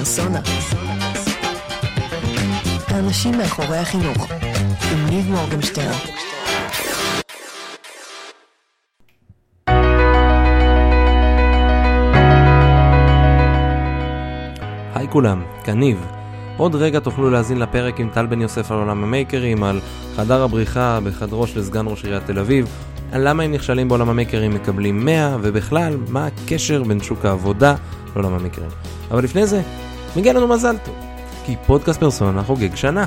פרסונה. האנשים מאחורי החינוך, עם ניב מורגנשטרן. היי כולם, כאן ניב. עוד רגע תוכלו להאזין לפרק עם טל בן יוסף על עולם המייקרים, על חדר הבריחה בחדרו של סגן ראש עיריית תל אביב, על למה הם נכשלים בעולם המייקרים מקבלים 100, ובכלל, מה הקשר בין שוק העבודה לעולם המייקרים. אבל לפני זה, מגיע לנו מזל טוב, כי פודקאסט פרסונה חוגג שנה.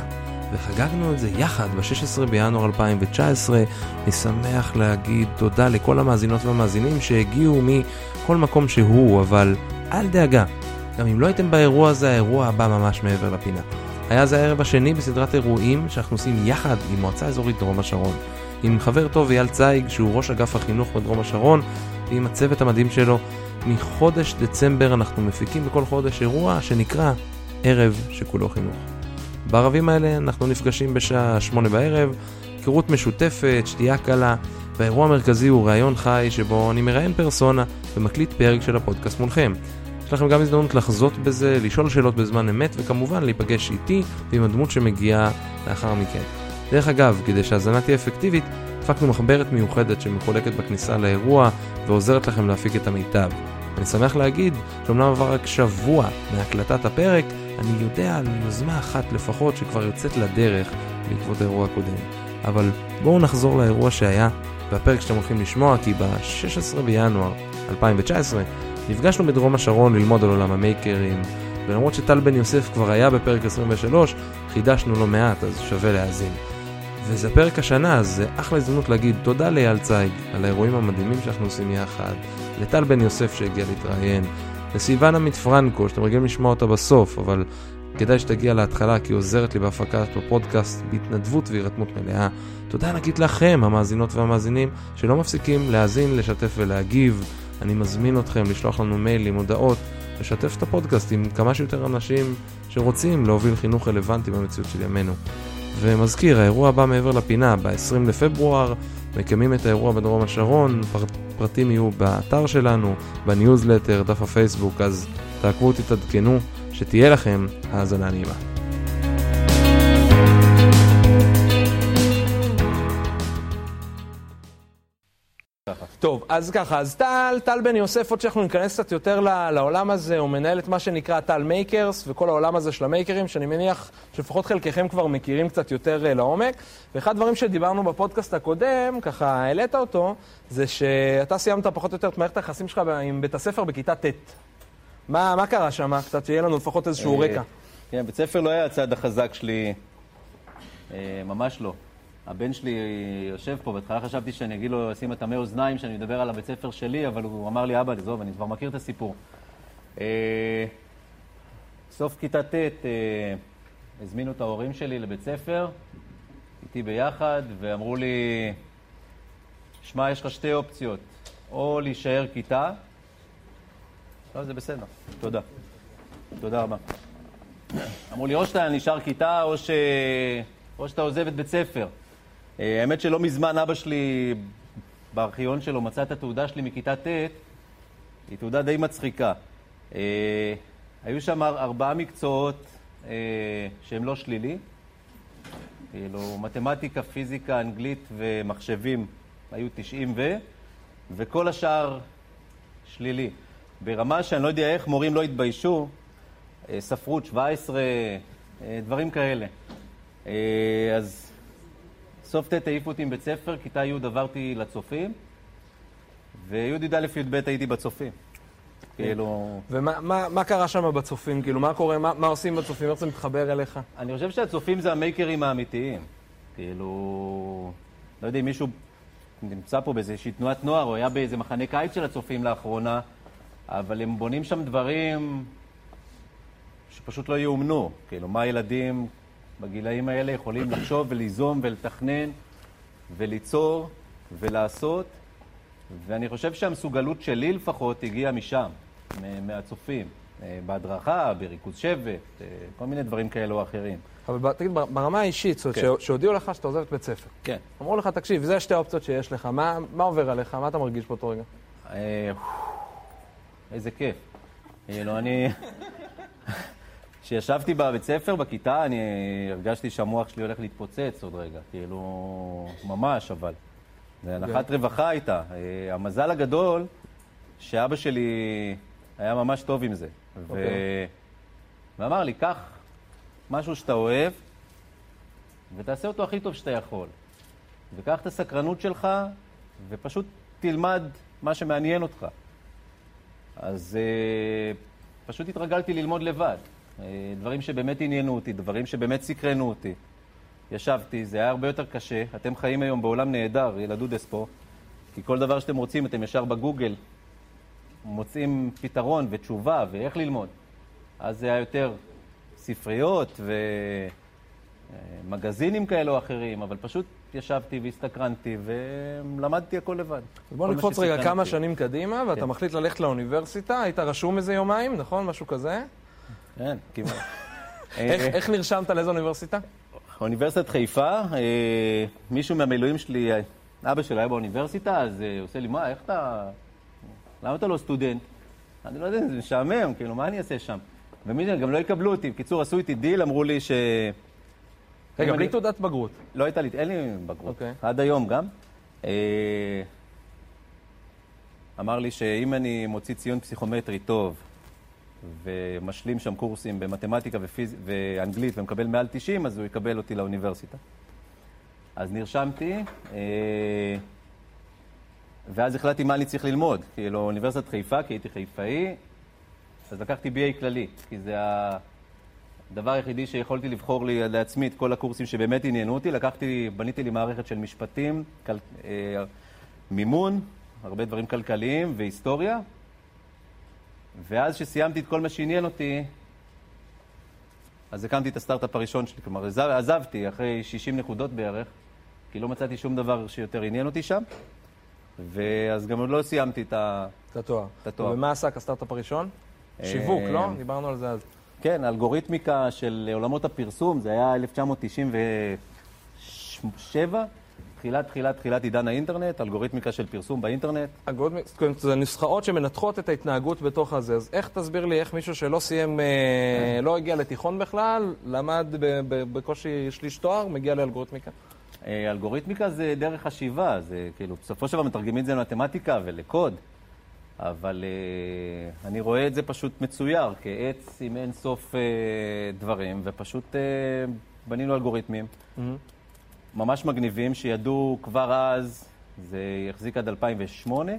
וחגגנו את זה יחד ב-16 בינואר 2019. אני שמח להגיד תודה לכל המאזינות והמאזינים שהגיעו מכל מקום שהוא, אבל אל דאגה, גם אם לא הייתם באירוע הזה, האירוע הבא ממש מעבר לפינה. היה זה הערב השני בסדרת אירועים שאנחנו עושים יחד עם מועצה אזורית דרום השרון. עם חבר טוב אייל צייג, שהוא ראש אגף החינוך בדרום השרון, ועם הצוות המדהים שלו. מחודש דצמבר אנחנו מפיקים בכל חודש אירוע שנקרא ערב שכולו חינוך. בערבים האלה אנחנו נפגשים בשעה שמונה בערב, היכרות משותפת, שתייה קלה, והאירוע המרכזי הוא ראיון חי שבו אני מראיין פרסונה ומקליט פרק של הפודקאסט מולכם. יש לכם גם הזדמנות לחזות בזה, לשאול שאלות בזמן אמת, וכמובן להיפגש איתי ועם הדמות שמגיעה לאחר מכן. דרך אגב, כדי שההאזנה תהיה אפקטיבית, הפקנו מחברת מיוחדת שמחולקת בכניסה לאירוע ועוזרת לכם להפיק את המיטב. אני שמח להגיד שאומנם עבר רק שבוע מהקלטת הפרק, אני יודע על יוזמה אחת לפחות שכבר יוצאת לדרך בעקבות האירוע הקודם. אבל בואו נחזור לאירוע שהיה, והפרק שאתם הולכים לשמוע, כי ב-16 בינואר 2019 נפגשנו בדרום השרון ללמוד על עולם המייקרים, ולמרות שטל בן יוסף כבר היה בפרק 23, חידשנו לא מעט, אז שווה להאזין. וזה פרק השנה, אז זה אחלה הזדמנות להגיד תודה לאייל צייג על האירועים המדהימים שאנחנו עושים יחד, לטל בן יוסף שהגיע להתראיין, לסיוון עמית פרנקו, שאתם רגילים לשמוע אותה בסוף, אבל כדאי שתגיע להתחלה כי היא עוזרת לי בהפקת הפודקאסט בהתנדבות והירתמות מלאה. תודה ענקית לכם, המאזינות והמאזינים, שלא מפסיקים להאזין, לשתף ולהגיב. אני מזמין אתכם לשלוח לנו מיילים, הודעות, לשתף את הפודקאסט עם כמה שיותר אנשים שרוצים להוביל חינוך רלוונטי במציאות של ימינו. ומזכיר, האירוע הבא מעבר לפינה, ב-20 לפברואר, מקיימים את האירוע בדרום השרון, פר... פרטים יהיו באתר שלנו, בניוזלטר, דף הפייסבוק, אז תעקבו, תתעדכנו, שתהיה לכם האזנה נעימה. טוב, אז ככה, אז טל, טל בן יוסף, עוד שאנחנו ניכנס קצת יותר לעולם הזה, הוא מנהל את מה שנקרא טל מייקרס, וכל העולם הזה של המייקרים, שאני מניח שלפחות חלקכם כבר מכירים קצת יותר uh, לעומק. ואחד הדברים שדיברנו בפודקאסט הקודם, ככה העלית אותו, זה שאתה סיימת פחות או יותר את מערכת היחסים שלך עם בית הספר בכיתה ט'. מה, מה קרה שם? קצת שיהיה לנו לפחות איזשהו רקע. כן, בית ספר לא היה הצד החזק שלי, ממש לא. הבן שלי יושב פה, בהתחלה חשבתי שאני אגיד לו לשים המי אוזניים, שאני מדבר על הבית ספר שלי, אבל הוא אמר לי, אבא, עזוב, אני כבר מכיר את הסיפור. סוף כיתה ט' הזמינו את ההורים שלי לבית ספר, איתי ביחד, ואמרו לי, שמע, יש לך שתי אופציות, או להישאר כיתה, לא, זה בסדר, תודה. תודה רבה. אמרו לי, או שאתה נשאר כיתה, או, ש... או שאתה עוזב את בית ספר. האמת שלא מזמן אבא שלי, בארכיון שלו, מצא את התעודה שלי מכיתה ט', היא תעודה די מצחיקה. היו שם ארבעה מקצועות שהם לא שלילי, כאילו מתמטיקה, פיזיקה, אנגלית ומחשבים היו 90 ו... וכל השאר שלילי. ברמה שאני לא יודע איך מורים לא התביישו, ספרות 17, דברים כאלה. אז סוף ט' העיפו אותי עם בית ספר, כיתה י' עברתי לצופים, וי' י"א י"ב הייתי בצופים. כאילו... ומה מה, מה קרה שם בצופים? כאילו, מה קורה, מה, מה עושים בצופים? איך זה מתחבר אליך? אני חושב שהצופים זה המייקרים האמיתיים. כאילו... לא יודע אם מישהו נמצא פה באיזושהי תנועת נוער, או היה באיזה מחנה קיץ של הצופים לאחרונה, אבל הם בונים שם דברים שפשוט לא יאומנו. כאילו, מה ילדים בגילאים האלה יכולים לחשוב וליזום ולתכנן וליצור ולעשות, ואני חושב שהמסוגלות שלי לפחות הגיעה משם, מהצופים, בהדרכה, בריכוז שבט, כל מיני דברים כאלו או אחרים. אבל תגיד, ברמה האישית, זאת אומרת, כן. שהודיעו לך שאתה עוזב את בית ספר. כן. אמרו לך, תקשיב, זה שתי האופציות שיש לך, מה, מה עובר עליך? מה אתה מרגיש באותו רגע? איזה כיף. כאילו, אני... כשישבתי בבית ספר, בכיתה, אני הרגשתי שהמוח שלי הולך להתפוצץ עוד רגע, כאילו, ממש, אבל. זה הנחת רווחה הייתה. אה, המזל הגדול, שאבא שלי היה ממש טוב עם זה. ו... אוקיי. ואמר לי, קח משהו שאתה אוהב, ותעשה אותו הכי טוב שאתה יכול. וקח את הסקרנות שלך, ופשוט תלמד מה שמעניין אותך. אז אה, פשוט התרגלתי ללמוד לבד. אה, דברים שבאמת עניינו אותי, דברים שבאמת סקרנו אותי. ישבתי, זה היה הרבה יותר קשה. אתם חיים היום בעולם נהדר, ילדודס פה, כי כל דבר שאתם רוצים, אתם ישר בגוגל מוצאים פתרון ותשובה ואיך ללמוד. אז זה היה יותר ספריות ומגזינים כאלה או אחרים, אבל פשוט ישבתי והסתקרנתי ולמדתי הכל לבד. אז בוא נקפוץ רגע כמה. שנים קדימה, ואתה כן. מחליט ללכת לאוניברסיטה, היית רשום איזה יומיים, נכון? משהו כזה? כן, כמעט. איך- אה, נרשמת לאיזו אוניברסיטה? אוניברסיטת חיפה, אה, מישהו מהמילואים שלי, אה, אבא שלו היה באוניברסיטה, אז אה, הוא עושה לי, מה, איך אתה... למה אתה לא סטודנט? אני לא יודע, זה משעמם, כאילו, מה אני אעשה שם? ומי גם לא יקבלו אותי. בקיצור, עשו איתי דיל, אמרו לי ש... רגע, בלי תעודת בגרות. לא הייתה לי, אין לי בגרות. אוקיי. עד היום גם. אה, אמר לי שאם אני מוציא ציון פסיכומטרי טוב ומשלים שם קורסים במתמטיקה ופיז... ואנגלית ומקבל מעל 90, אז הוא יקבל אותי לאוניברסיטה. אז נרשמתי, אה, ואז החלטתי מה אני צריך ללמוד. כאילו, אוניברסיטת חיפה, כי הייתי חיפאי, אז לקחתי BA כללי, כי זה הדבר היחידי שיכולתי לבחור לי לעצמי את כל הקורסים שבאמת עניינו אותי. לקחתי, בניתי לי מערכת של משפטים, כל, אה, מימון, הרבה דברים כלכליים והיסטוריה. ואז שסיימתי את כל מה שעניין אותי, אז הקמתי את הסטארט-אפ הראשון שלי. כלומר, עזב, עזבתי אחרי 60 נקודות בערך, כי לא מצאתי שום דבר שיותר עניין אותי שם. ואז גם עוד לא סיימתי את ה... את התואר. את התואר. ומה עסק הסטארט-אפ הראשון? אה, שיווק, לא? דיברנו על זה אז. כן, האלגוריתמיקה של עולמות הפרסום, זה היה 1997, תחילת, תחילת, תחילת עידן האינטרנט, אלגוריתמיקה של פרסום באינטרנט. אלגוריתמי- זאת אומרת, זה נוסחאות שמנתחות את ההתנהגות בתוך הזה. אז איך תסביר לי איך מישהו שלא סיים, אה, לא הגיע לתיכון בכלל, למד בקושי שליש תואר, מגיע לאלגוריתמיקה? אה, אלגוריתמיקה זה דרך חשיבה, זה כאילו, בסופו של דבר מתרגמים את זה למתמטיקה ולקוד, אבל אה, אני רואה את זה פשוט מצויר כעץ עם אין סוף אה, דברים, ופשוט אה, בנינו אלגוריתמים ממש מגניבים, שידעו כבר אז, זה החזיק עד 2008,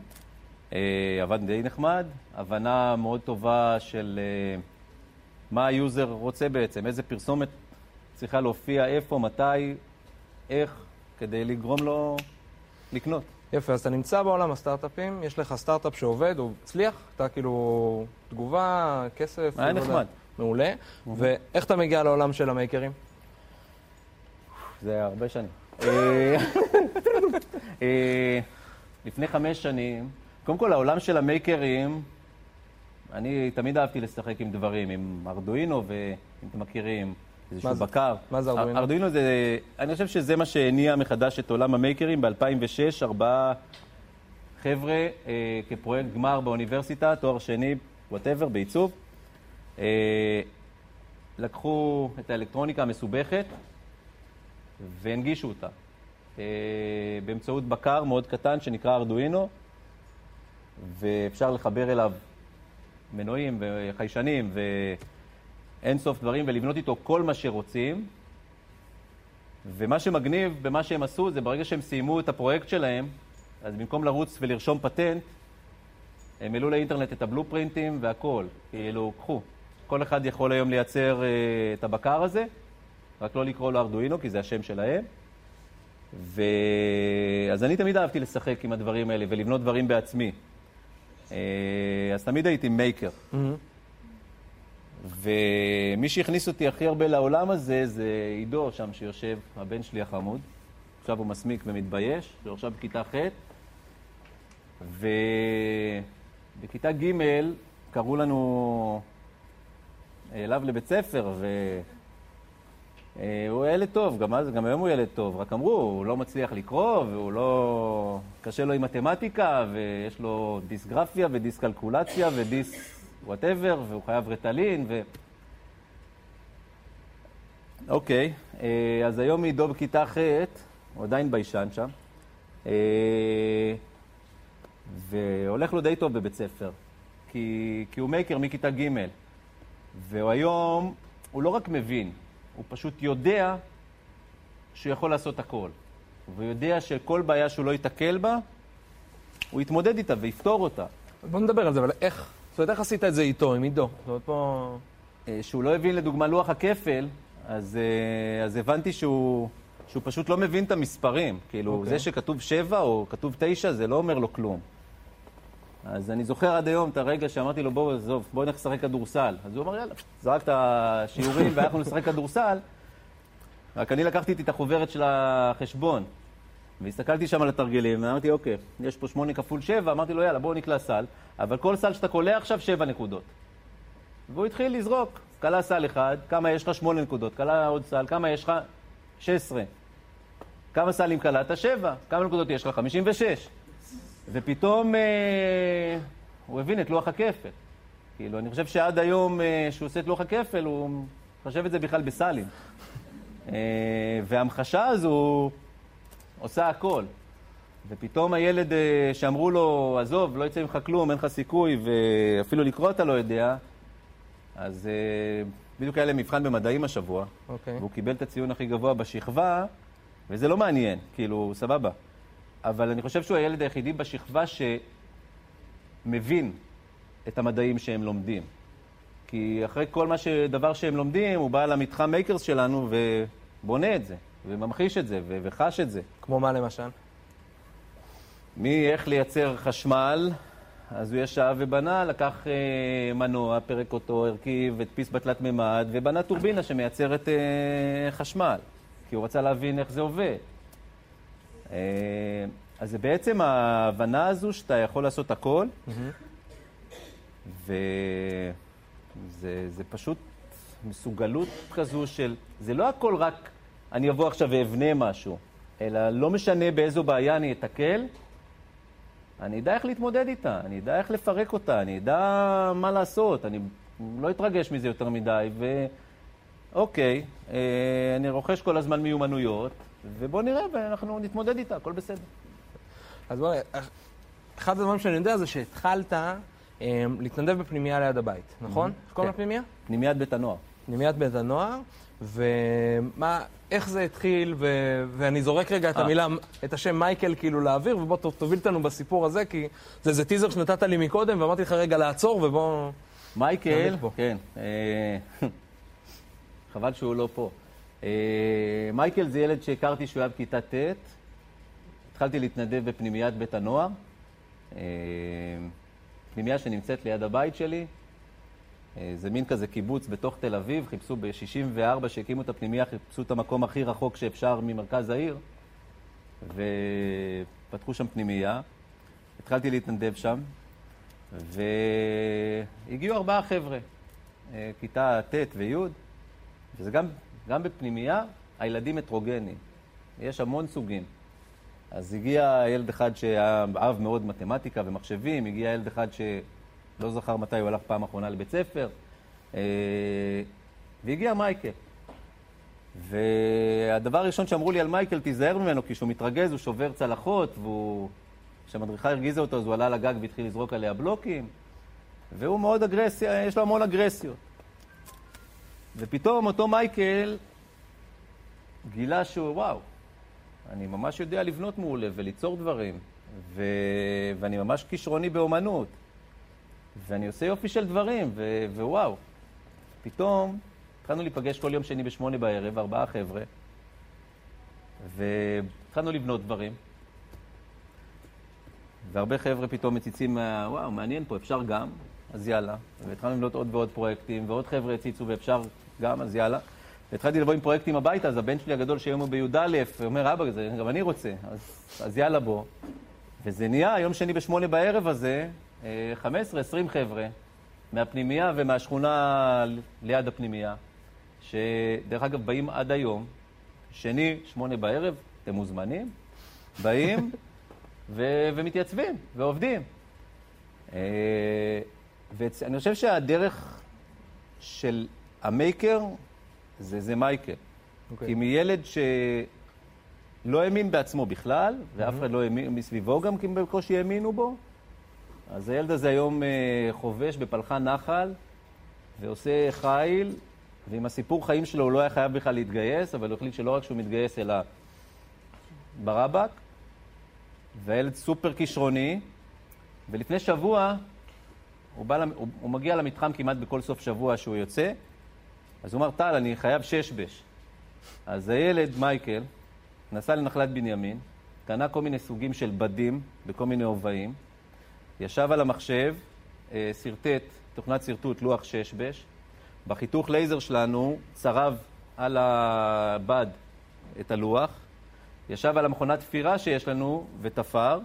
אה, עבד די נחמד, הבנה מאוד טובה של אה, מה ה user רוצה בעצם, איזה פרסומת צריכה להופיע, איפה, מתי, איך, כדי לגרום לו לקנות. יפה, אז אתה נמצא בעולם הסטארט-אפים, יש לך סטארט-אפ שעובד, הוא הצליח, אתה כאילו תגובה, כסף, היה יודע. נחמד. מעולה. ואיך אתה מגיע לעולם של המייקרים? זה הרבה שנים. אה, אה, לפני חמש שנים, קודם כל העולם של המייקרים, אני תמיד אהבתי לשחק עם דברים, עם ארדואינו, ואם אתם מכירים, איזשהו בקר. מה זה ארדואינו? ארדואינו זה, אני חושב שזה מה שהניע מחדש את עולם המייקרים ב-2006, ארבעה חבר'ה אה, כפרויקט גמר באוניברסיטה, תואר שני, whatever, בעיצוב. אה, לקחו את האלקטרוניקה המסובכת והנגישו אותה אה, באמצעות בקר מאוד קטן שנקרא ארדואינו, ואפשר לחבר אליו מנועים וחיישנים ואין סוף דברים ולבנות איתו כל מה שרוצים. ומה שמגניב במה שהם עשו זה ברגע שהם סיימו את הפרויקט שלהם, אז במקום לרוץ ולרשום פטנט, הם העלו לאינטרנט את הבלופרינטים והכול. כאילו, קחו. כל אחד יכול היום לייצר אה, את הבקר הזה, רק לא לקרוא לו ארדואינו, כי זה השם שלהם. ו... אז אני תמיד אהבתי לשחק עם הדברים האלה ולבנות דברים בעצמי. אה, אז תמיד הייתי מייקר. ומי שהכניס אותי הכי הרבה לעולם הזה זה עידו שם שיושב, הבן שלי החמוד. עכשיו הוא מסמיק ומתבייש, הוא עכשיו בכיתה ח', ובכיתה ג' קראו לנו אליו לבית ספר, והוא ילד טוב, גם, אז, גם היום הוא ילד טוב, רק אמרו, הוא לא מצליח לקרוא, והוא לא... קשה לו עם מתמטיקה, ויש לו דיסגרפיה ודיסקלקולציה ודיס whatever, והוא חייב רטלין, ו... אוקיי, אה, אז היום עידו בכיתה ח', הוא עדיין ביישן שם, אה, והולך לו די טוב בבית ספר, כי, כי הוא מייקר מכיתה ג', והוא היום, הוא לא רק מבין, הוא פשוט יודע שהוא יכול לעשות הכל. והוא יודע שכל בעיה שהוא לא ייתקל בה, הוא יתמודד איתה ויפתור אותה. בוא נדבר על זה, אבל איך, זאת אומרת, איך עשית את זה איתו, עם עידו? זאת אומרת, פה... אה, שהוא לא הבין לדוגמה לוח הכפל, אז, אה, אז הבנתי שהוא, שהוא פשוט לא מבין את המספרים. כאילו, okay. אוקיי. זה שכתוב שבע או כתוב תשע, זה לא אומר לו כלום. אז אני זוכר עד היום את הרגע שאמרתי לו, בוא, עזוב, בוא נלך לשחק כדורסל. אז הוא אמר, יאללה, זרק את השיעורים והלכנו לשחק כדורסל, רק אני לקחתי איתי את החוברת של החשבון. והסתכלתי שם על התרגילים, ואמרתי, אוקיי, יש פה שמונה כפול שבע, אמרתי לו, יאללה, בואו נקלע סל, אבל כל סל שאתה קולע עכשיו, שבע נקודות. והוא התחיל לזרוק, קלע סל אחד, כמה יש לך? שמונה נקודות, קלע עוד סל, כמה יש לך? שש עשרה. כמה סלים קלעת? שבע. כמה נקודות יש לך? חמישים ושש. ופתאום אה, הוא הבין את לוח הכפל. כאילו, אני חושב שעד היום אה, שהוא עושה את לוח הכפל, הוא חושב את זה בכלל בסלים. אה, וההמחשה הזו עושה הכל. ופתאום הילד אה, שאמרו לו, עזוב, לא יצא ממך כלום, אין לך סיכוי, ואפילו לקרוא אתה לא יודע, אז אה, בדיוק היה להם מבחן במדעים השבוע, אוקיי. והוא קיבל את הציון הכי גבוה בשכבה, וזה לא מעניין, כאילו, סבבה. אבל אני חושב שהוא הילד היחידי בשכבה שמבין את המדעים שהם לומדים. כי אחרי כל מה ש... דבר שהם לומדים, הוא בא למתחם מייקרס שלנו ובונה את זה, וממחיש את זה, ו... וחש את זה. כמו מה למשל? מאיך לייצר חשמל, אז הוא ישב ובנה, לקח אה, מנוע, פרק אותו, הרכיב, הדפיס בתלת מימד, ובנה טורבינה שמייצרת אה, חשמל, כי הוא רצה להבין איך זה עובד. אה, אז זה בעצם ההבנה הזו שאתה יכול לעשות הכל, וזה זה פשוט מסוגלות כזו של, זה לא הכל רק אני אבוא עכשיו ואבנה משהו, אלא לא משנה באיזו בעיה אני אתקל, אני אדע איך להתמודד איתה, אני אדע איך לפרק אותה, אני אדע מה לעשות, אני לא אתרגש מזה יותר מדי, ואוקיי, אה, אני רוכש כל הזמן מיומנויות, ובוא נראה ואנחנו נתמודד איתה, הכל בסדר. אז בואי, אחד הדברים שאני יודע זה שהתחלת אה, להתנדב בפנימייה ליד הבית, נכון? איך קוראים כן. לפנימייה? פנימיית בית הנוער. פנימיית בית הנוער, ומה, איך זה התחיל, ו, ואני זורק רגע את אה. המילה, את השם מייקל כאילו לאוויר, ובוא תוביל אותנו בסיפור הזה, כי זה איזה טיזר שנתת לי מקודם, ואמרתי לך רגע לעצור, ובוא... מייקל. כן, אה, חבל שהוא לא פה. אה, מייקל זה ילד שהכרתי שהוא היה בכיתה ט', התחלתי להתנדב בפנימיית בית הנוער, אה, פנימייה שנמצאת ליד הבית שלי. אה, זה מין כזה קיבוץ בתוך תל אביב, חיפשו ב-64 שהקימו את הפנימייה, חיפשו את המקום הכי רחוק שאפשר ממרכז העיר, ופתחו שם פנימייה. התחלתי להתנדב שם, והגיעו ארבעה חבר'ה, כיתה ט' וי', וזה גם, גם בפנימייה, הילדים הטרוגנים. יש המון סוגים. אז הגיע ילד אחד שהיה אהב מאוד מתמטיקה ומחשבים, הגיע ילד אחד שלא זכר מתי הוא הלך פעם אחרונה לבית ספר, אה, והגיע מייקל. והדבר הראשון שאמרו לי על מייקל, תיזהר ממנו, כי כשהוא מתרגז הוא שובר צלחות, והוא... כשהמדריכה הרגיזה אותו אז הוא עלה לגג והתחיל לזרוק עליה בלוקים, והוא מאוד אגרסיה, יש לו המון אגרסיות. ופתאום אותו מייקל גילה שהוא, וואו, אני ממש יודע לבנות מעולה וליצור דברים, ו... ואני ממש כישרוני באומנות, ואני עושה יופי של דברים, ו... ווואו. פתאום התחלנו להיפגש כל יום שני בשמונה בערב, ארבעה חבר'ה, והתחלנו לבנות דברים. והרבה חבר'ה פתאום מציצים, וואו, מעניין פה, אפשר גם, אז יאללה. והתחלנו לבנות עוד ועוד פרויקטים, ועוד חבר'ה הציצו ואפשר גם, אז יאללה. והתחלתי לבוא עם פרויקטים הביתה, אז הבן שלי הגדול שהיום הוא בי"א, אומר, אבא, זה, גם אני רוצה, אז, אז יאללה בוא. וזה נהיה, יום שני בשמונה בערב הזה, אה, 15-20 חבר'ה מהפנימייה ומהשכונה ליד הפנימייה, שדרך אגב באים עד היום, שני, שמונה בערב, אתם מוזמנים, באים ו- ומתייצבים ועובדים. אה, ואני חושב שהדרך של המייקר זה, זה מייקל. Okay. כי מילד שלא האמין בעצמו בכלל, ואף אחד לא האמין מסביבו גם, כי בקושי האמינו בו, אז הילד הזה היום אה, חובש בפלחן נחל, ועושה חיל, ועם הסיפור חיים שלו הוא לא היה חייב בכלל להתגייס, אבל הוא החליט שלא רק שהוא מתגייס, אלא ברבק, והילד סופר כישרוני, ולפני שבוע הוא, בא, הוא, הוא מגיע למתחם כמעט בכל סוף שבוע שהוא יוצא, אז הוא אמר, טל, אני חייב שש-בש. אז הילד, מייקל, נסע לנחלת בנימין, קנה כל מיני סוגים של בדים בכל מיני הובעים, ישב על המחשב, אה, שרטט, תוכנת שרטוט, לוח שש-בש, בחיתוך לייזר שלנו צרב על הבד את הלוח, ישב על המכונת תפירה שיש לנו ותפר,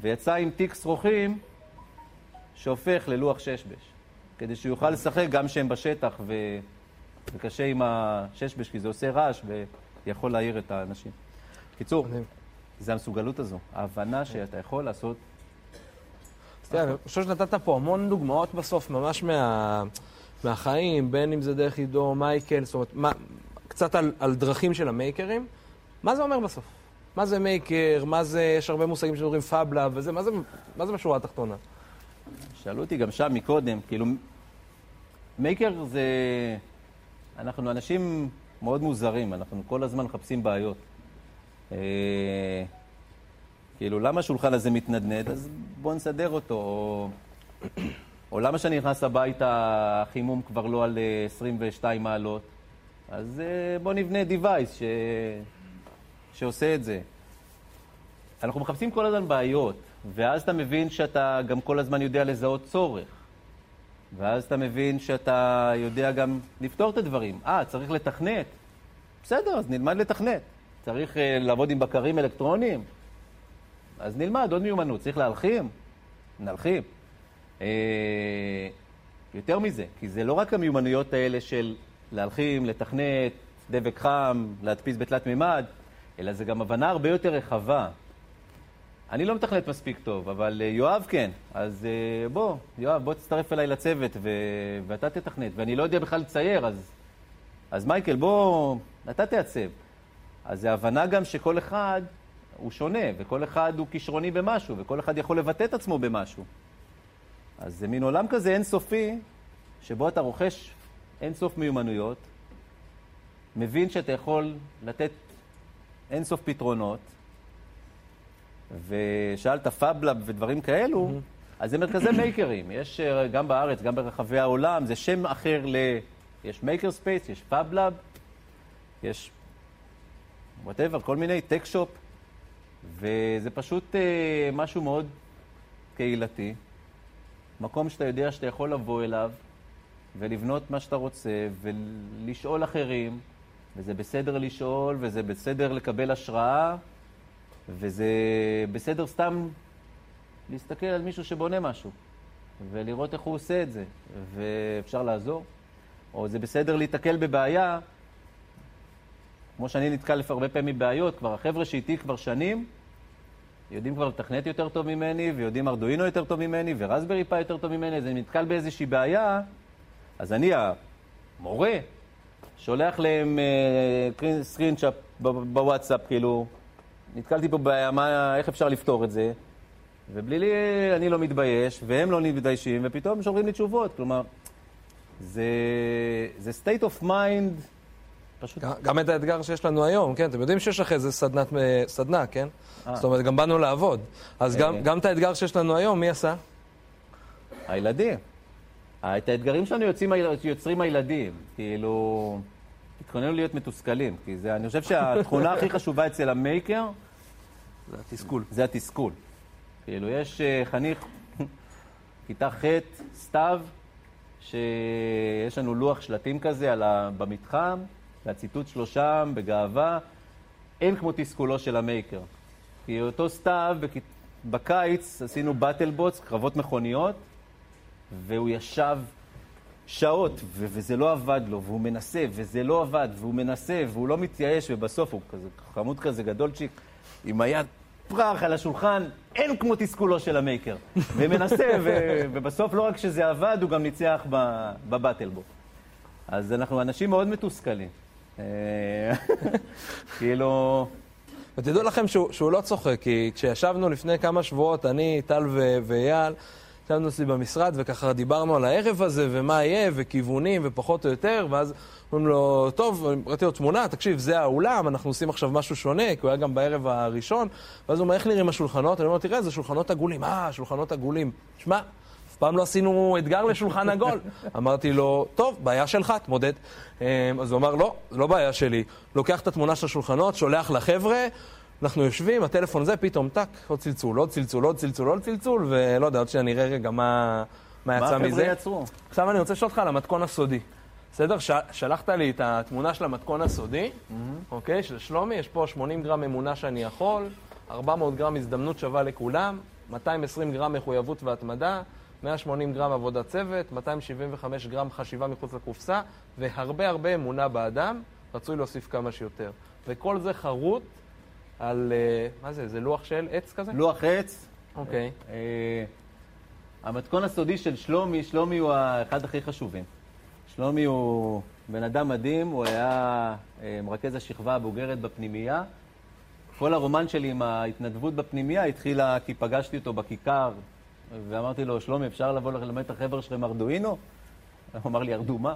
ויצא עם תיק שרוכים שהופך ללוח שש-בש, כדי שהוא יוכל לשחק גם שהם בשטח ו... וקשה עם השש-בש, כי זה עושה רעש ויכול להעיר את האנשים. קיצור, זה המסוגלות הזו, ההבנה שאתה יכול לעשות... אני חושב שנתת פה המון דוגמאות בסוף, ממש מה... מהחיים, בין אם זה דרך עידו, מייקל, זאת אומרת, מה, קצת על, על דרכים של המייקרים. מה זה אומר בסוף? מה זה מייקר? מה זה, יש הרבה מושגים שאומרים פאבלה וזה, מה זה, מה זה בשורה התחתונה? שאלו אותי גם שם מקודם, כאילו, מייקר זה... אנחנו אנשים מאוד מוזרים, אנחנו כל הזמן מחפשים בעיות. אה, כאילו, למה השולחן הזה מתנדנד? אז בואו נסדר אותו. או, או למה כשאני נכנס הביתה, החימום כבר לא על 22 אה, מעלות? אז אה, בואו נבנה device ש... שעושה את זה. אנחנו מחפשים כל הזמן בעיות, ואז אתה מבין שאתה גם כל הזמן יודע לזהות צורך. ואז אתה מבין שאתה יודע גם לפתור את הדברים. אה, צריך לתכנת? בסדר, אז נלמד לתכנת. צריך uh, לעבוד עם בקרים אלקטרוניים? אז נלמד עוד מיומנות. צריך להלחים? נלחים. Uh, יותר מזה, כי זה לא רק המיומנויות האלה של להלחים, לתכנת, דבק חם, להדפיס בתלת מימד, אלא זה גם הבנה הרבה יותר רחבה. אני לא מתכנת מספיק טוב, אבל uh, יואב כן. אז uh, בוא, יואב, בוא תצטרף אליי לצוות ו... ואתה תתכנת. ואני לא יודע בכלל לצייר, אז, אז מייקל, בוא, אתה תעצב. אז זה הבנה גם שכל אחד הוא שונה, וכל אחד הוא כישרוני במשהו, וכל אחד יכול לבטא את עצמו במשהו. אז זה מין עולם כזה אינסופי, שבו אתה רוכש אינסוף מיומנויות, מבין שאתה יכול לתת אינסוף פתרונות, ושאלת פאבלאב ודברים כאלו, mm-hmm. אז זה מרכזי מייקרים. יש אה, גם בארץ, גם ברחבי העולם, זה שם אחר ל... יש maker space, יש fab lab, יש whatever, כל מיני tech shop, וזה פשוט uh, משהו מאוד קהילתי. מקום שאתה יודע שאתה יכול לבוא אליו ולבנות מה שאתה רוצה ולשאול אחרים, וזה בסדר לשאול, וזה בסדר לקבל השראה, וזה בסדר סתם להסתכל על מישהו שבונה משהו, ולראות איך הוא עושה את זה, ואפשר לעזור. או זה בסדר להיתקל בבעיה, כמו שאני נתקל הרבה פעמים בבעיות, כבר החבר'ה שאיתי כבר שנים, יודעים כבר לתכנת יותר טוב ממני, ויודעים ארדואינו יותר טוב ממני, ורסברי פאי יותר טוב ממני, אז אני נתקל באיזושהי בעיה, אז אני המורה, שולח להם סקרינצ'אפ uh, בוואטסאפ, כאילו, נתקלתי פה בעיה, מה, איך אפשר לפתור את זה? ובלי לי, אני לא מתבייש, והם לא מתביישים, ופתאום שולחים לי תשובות. כלומר, זה, זה state of mind פשוט... גם את האתגר שיש לנו היום, כן? אתם יודעים שיש אחרי זה סדנת, סדנה, כן? 아. אה. זאת אומרת, גם באנו לעבוד. אז גם, אה. גם את האתגר שיש לנו היום, מי עשה? הילדים. את האתגרים שלנו יוצאים, יוצרים הילדים. כאילו, תתכוננו להיות מתוסכלים. כי זה, אני חושב שהתכונה הכי חשובה אצל המייקר... זה התסכול. זה התסכול. כאילו, יש uh, חניך, כיתה ח', סתיו, שיש לנו לוח שלטים כזה ה... במתחם, והציטוט שלו שם, בגאווה, אין כמו תסכולו של המייקר. כי אותו סתיו, בקיץ עשינו באטל בוטס, קרבות מכוניות, והוא ישב שעות, ו- וזה לא עבד לו, והוא מנסה, וזה לא עבד, והוא מנסה, והוא לא מתייאש, ובסוף הוא כזה חמוד כזה גדולצ'יק, עם היד פרח על השולחן, אין כמו תסכולו של המייקר. ומנסה, ו- ובסוף לא רק שזה עבד, הוא גם ניצח בבטל בו. אז אנחנו אנשים מאוד מתוסכלים. אה, כאילו, ותדעו לכם שהוא, שהוא לא צוחק, כי כשישבנו לפני כמה שבועות, אני, טל ואייל, ישבנו אצלי במשרד וככה דיברנו על הערב הזה ומה יהיה וכיוונים ופחות או יותר, ואז אומרים לו, טוב, ראיתי לו תמונה, תקשיב, זה האולם, אנחנו עושים עכשיו משהו שונה, כי הוא היה גם בערב הראשון, ואז הוא אומר, איך נראים השולחנות? אני אומר, תראה, זה שולחנות עגולים. אה, שולחנות עגולים. שמע, אף פעם לא עשינו אתגר לשולחן עגול. אמרתי לו, טוב, בעיה שלך, תמודד. אמ, אז הוא אמר, לא, זה לא בעיה שלי. לוקח את התמונה של השולחנות, שולח לחבר'ה, אנחנו יושבים, הטלפון זה, פתאום טאק, עוד צלצול, עוד צלצול, עוד צלצול, עוד צלצול, ולא יודע, עוד שנראה רגע מה, מה יצא מה מזה. החבר'ה יצרו? עכשיו אני רוצה לשאול אותך על המתכון הסודי. בסדר? ש... שלחת לי את התמונה של המתכון הסודי, אוקיי? של שלומי, יש פה 80 גרם אמונה שאני יכול, 400 גרם הזדמנות שווה לכולם, 220 גרם מחויבות והתמדה, 180 גרם עבודת צוות, 275 גרם חשיבה מחוץ לקופסה, והרבה הרבה אמונה באדם, רצוי להוסיף כמה שיותר. וכל זה חרוט על, אה, מה זה, זה לוח של עץ כזה? לוח עץ. אוקיי. אה, המתכון הסודי של שלומי, שלומי הוא האחד הכי חשובים. שלומי הוא בן אדם מדהים, הוא היה אה, מרכז השכבה הבוגרת בפנימייה. כל הרומן שלי עם ההתנדבות בפנימייה התחילה כי פגשתי אותו בכיכר, ואמרתי לו, שלומי, אפשר לבוא ללמד את החבר'ה שלכם ארדואינו? הוא אמר לי, ארדו מה?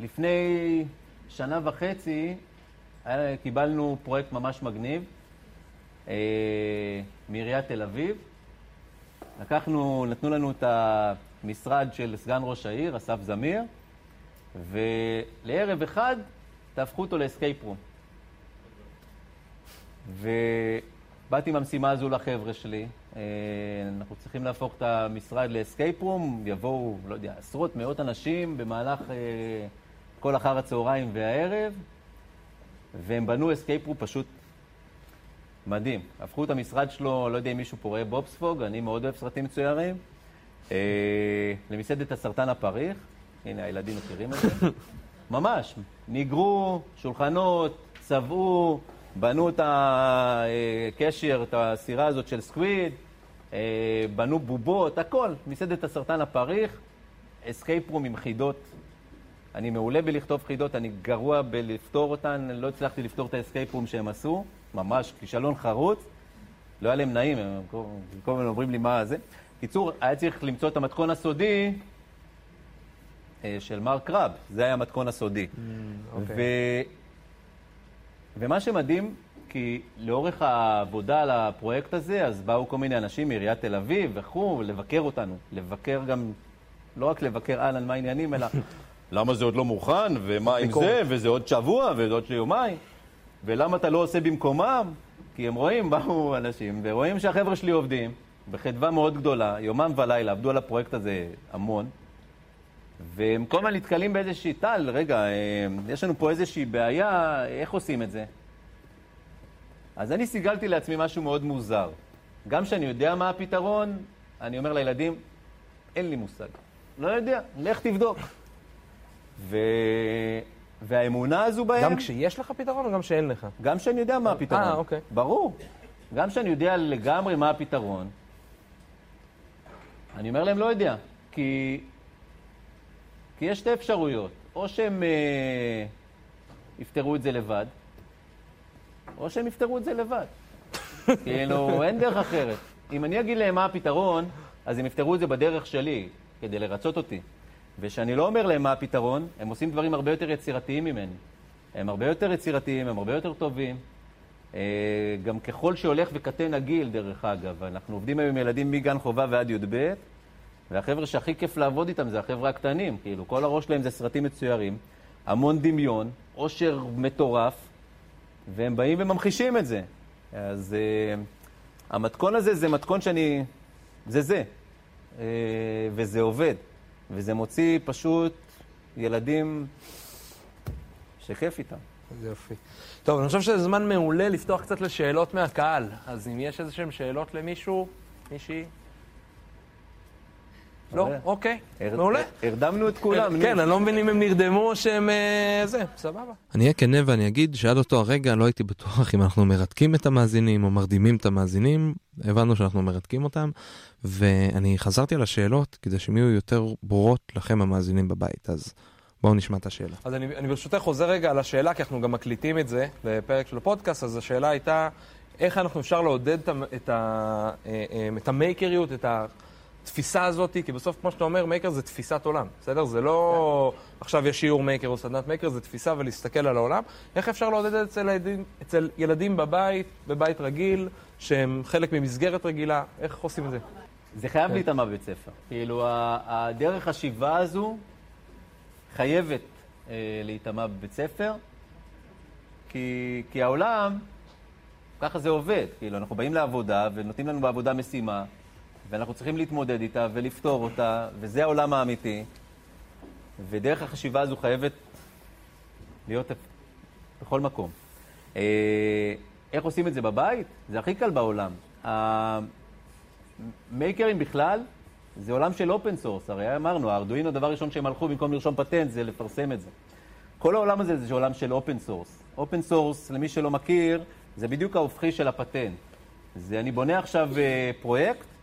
לפני שנה וחצי קיבלנו פרויקט ממש מגניב אה, מעיריית תל אביב. לקחנו, נתנו לנו את המשרד של סגן ראש העיר, אסף זמיר, ולערב אחד תהפכו אותו ל escape room. ובאתי עם המשימה הזו לחבר'ה שלי. אה, אנחנו צריכים להפוך את המשרד ל escape room, יבואו, לא יודע, עשרות, מאות אנשים במהלך אה, כל אחר הצהריים והערב, והם בנו escape room פשוט מדהים. הפכו את המשרד שלו, לא יודע אם מישהו פה רואה בובספוג, אני מאוד אוהב סרטים מצוירים, אה, למסעדת הסרטן הפריך, הנה הילדים מכירים את זה. ממש, ניגרו שולחנות, צבעו, בנו את הקשר, את הסירה הזאת של סקוויד, אה, בנו בובות, הכל, מסעדת הסרטן הפריך, escape room עם חידות. אני מעולה בלכתוב חידות, אני גרוע בלפתור אותן, לא הצלחתי לפתור את ה escape room שהם עשו, ממש כישלון חרוץ. לא היה להם נעים, הם כל הזמן אומרים לי מה זה. קיצור, היה צריך למצוא את המתכון הסודי אה, של מר קרב, זה היה המתכון הסודי. אוקיי. ו... ומה שמדהים, כי לאורך העבודה על הפרויקט הזה, אז באו כל מיני אנשים מעיריית תל אביב וכו', לבקר אותנו. לבקר גם, לא רק לבקר אהלן, מה העניינים, אלא למה זה עוד לא מוכן, ומה עם. זה, וזה עוד שבוע, וזה עוד יומיים, ולמה אתה לא עושה במקומם? כי הם רואים, באו אנשים, ורואים שהחבר'ה שלי עובדים בחדווה מאוד גדולה, יומם ולילה, עבדו על הפרויקט הזה המון, והם כל הזמן נתקלים באיזושהי טל, רגע, אה, יש לנו פה איזושהי בעיה, איך עושים את זה? אז אני סיגלתי לעצמי משהו מאוד מוזר. גם כשאני יודע מה הפתרון, אני אומר לילדים, אין לי מושג. לא יודע, לך תבדוק. ו... והאמונה הזו בהם... גם כשיש לך פתרון או גם שאין לך? גם שאני יודע מה הפתרון. אה, אוקיי. ברור. גם שאני יודע לגמרי מה הפתרון, אני אומר להם, לא יודע. כי, כי יש שתי אפשרויות. או שהם אה, יפתרו את זה לבד, או שהם יפתרו את זה לבד. כאילו, אין דרך אחרת. אם אני אגיד להם מה הפתרון, אז הם יפתרו את זה בדרך שלי, כדי לרצות אותי. וכשאני לא אומר להם מה הפתרון, הם עושים דברים הרבה יותר יצירתיים ממני. הם הרבה יותר יצירתיים, הם הרבה יותר טובים. אה, גם ככל שהולך וקטן הגיל, דרך אגב, אנחנו עובדים היום עם ילדים מגן חובה ועד י"ב, והחבר'ה שהכי כיף לעבוד איתם זה החבר'ה הקטנים. כאילו, כל הראש שלהם זה סרטים מצוירים, המון דמיון, עושר מטורף, והם באים וממחישים את זה. אז uh, המתכון הזה זה מתכון שאני... זה זה. Uh, וזה עובד. וזה מוציא פשוט ילדים שכיף איתם. זה יופי. טוב, אני חושב שזה זמן מעולה לפתוח קצת לשאלות מהקהל. אז אם יש איזה שהן שאלות למישהו, מישהי? לא? הרבה. אוקיי, מעולה. הרדמנו את כולם. כן, נו. אני לא מבין אם הם נרדמו או שהם... אה, זה, סבבה. אני אהיה כנה ואני אגיד שעד אותו הרגע לא הייתי בטוח אם אנחנו מרתקים את המאזינים או מרדימים את המאזינים. הבנו שאנחנו מרתקים אותם, ואני חזרתי על השאלות כדי שהן יהיו יותר ברורות לכם המאזינים בבית. אז בואו נשמע את השאלה. אז אני, אני ברשותך חוזר רגע על השאלה, כי אנחנו גם מקליטים את זה בפרק של הפודקאסט, אז השאלה הייתה, איך אנחנו אפשר לעודד את, ה, את, ה, אה, אה, את המייקריות, את התפיסה הזאת, כי בסוף, כמו שאתה אומר, maker זה תפיסת עולם, בסדר? זה לא עכשיו יש שיעור maker או סדנת maker, זה תפיסה ולהסתכל על העולם. איך אפשר לעודד את זה אצל ילדים, אצל ילדים בבית, בבית רגיל, שהם חלק ממסגרת רגילה, איך עושים את זה? זה חייב כן. להיטמע בבית ספר. כאילו, הדרך חשיבה הזו חייבת אה, להיטמע בבית ספר, כי, כי העולם, ככה זה עובד. כאילו, אנחנו באים לעבודה ונותנים לנו בעבודה משימה, ואנחנו צריכים להתמודד איתה ולפתור אותה, וזה העולם האמיתי. ודרך החשיבה הזו חייבת להיות בכל מקום. אה, איך עושים את זה בבית? זה הכי קל בעולם. maker ים בכלל, זה עולם של open source, הרי אמרנו, הארדואינו, הדבר ראשון שהם הלכו במקום לרשום פטנט זה לפרסם את זה. כל העולם הזה זה עולם של open source. open source, למי שלא מכיר, זה בדיוק ההופכי של הפטנט. זה אני בונה עכשיו אה, פרויקט,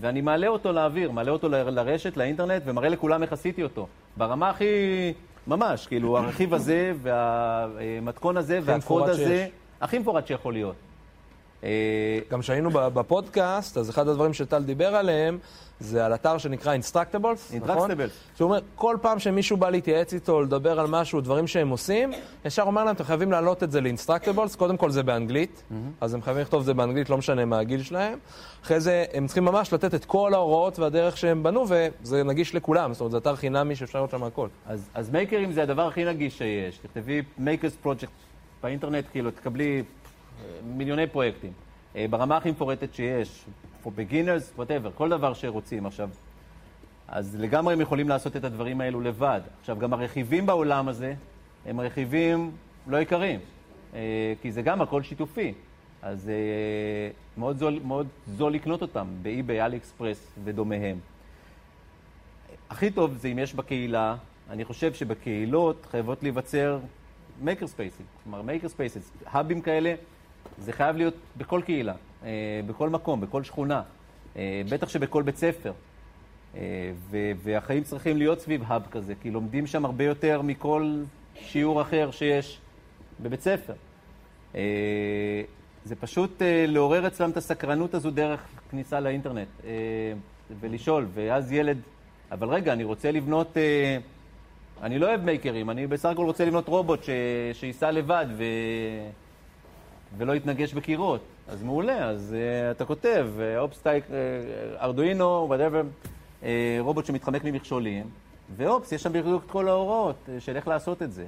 ואני מעלה אותו לאוויר, מעלה אותו לרשת, לאינטרנט, ומראה לכולם איך עשיתי אותו. ברמה הכי, ממש, כאילו, הרכיב הזה, והמתכון הזה, והקוד הזה, הכי מפורט שיכול להיות. אה, גם כשהיינו בפודקאסט, אז אחד הדברים שטל דיבר עליהם, זה על אתר שנקרא Instructables, נכון? שהוא אומר, כל פעם שמישהו בא להתייעץ איתו, לדבר על משהו, דברים שהם עושים, ישר אומר להם, אתם חייבים להעלות את זה ל-Instructables, קודם כל זה באנגלית, mm-hmm. אז הם חייבים לכתוב את זה באנגלית, לא משנה מה הגיל שלהם. אחרי זה, הם צריכים ממש לתת את כל ההוראות והדרך שהם בנו, וזה נגיש לכולם, זאת אומרת, זה אתר חינמי שאפשר לראות שם הכל. אז, אז מייקרים זה הדבר הכי נגיש שיש. תכתבי Makers Project באינטרנט, כאילו, תקבלי מיליוני פרויקטים. אה, ברמה הכי מפורטת שיש, for beginners, whatever, כל דבר שרוצים עכשיו. אז לגמרי הם יכולים לעשות את הדברים האלו לבד. עכשיו, גם הרכיבים בעולם הזה הם רכיבים לא יקרים, אה, כי זה גם הכל שיתופי. אז אה, מאוד זול, מאוד זול לקנות אותם ב eBay, AliExpress ודומיהם. הכי טוב זה אם יש בקהילה, אני חושב שבקהילות חייבות להיווצר maker space ים, כלומר maker spaces, hub ים כאלה זה חייב להיות בכל קהילה, בכל מקום, בכל שכונה, אה, בטח שבכל בית ספר. אה, והחיים צריכים להיות סביב האב כזה, כי לומדים שם הרבה יותר מכל שיעור אחר שיש בבית ספר. זה פשוט לעורר אצלם את הסקרנות הזו דרך כניסה לאינטרנט ולשאול, ואז ילד, אבל רגע, אני רוצה לבנות, אני לא אוהב מייקרים, אני בסך הכל רוצה לבנות רובוט שייסע לבד ו... ולא יתנגש בקירות. אז מעולה, אז אה, אתה כותב, obstacle, ארדואינו, whatever, רובוט שמתחמק ממכשולים, ואופס, יש שם בדיוק את כל ההוראות אה, של איך לעשות את זה.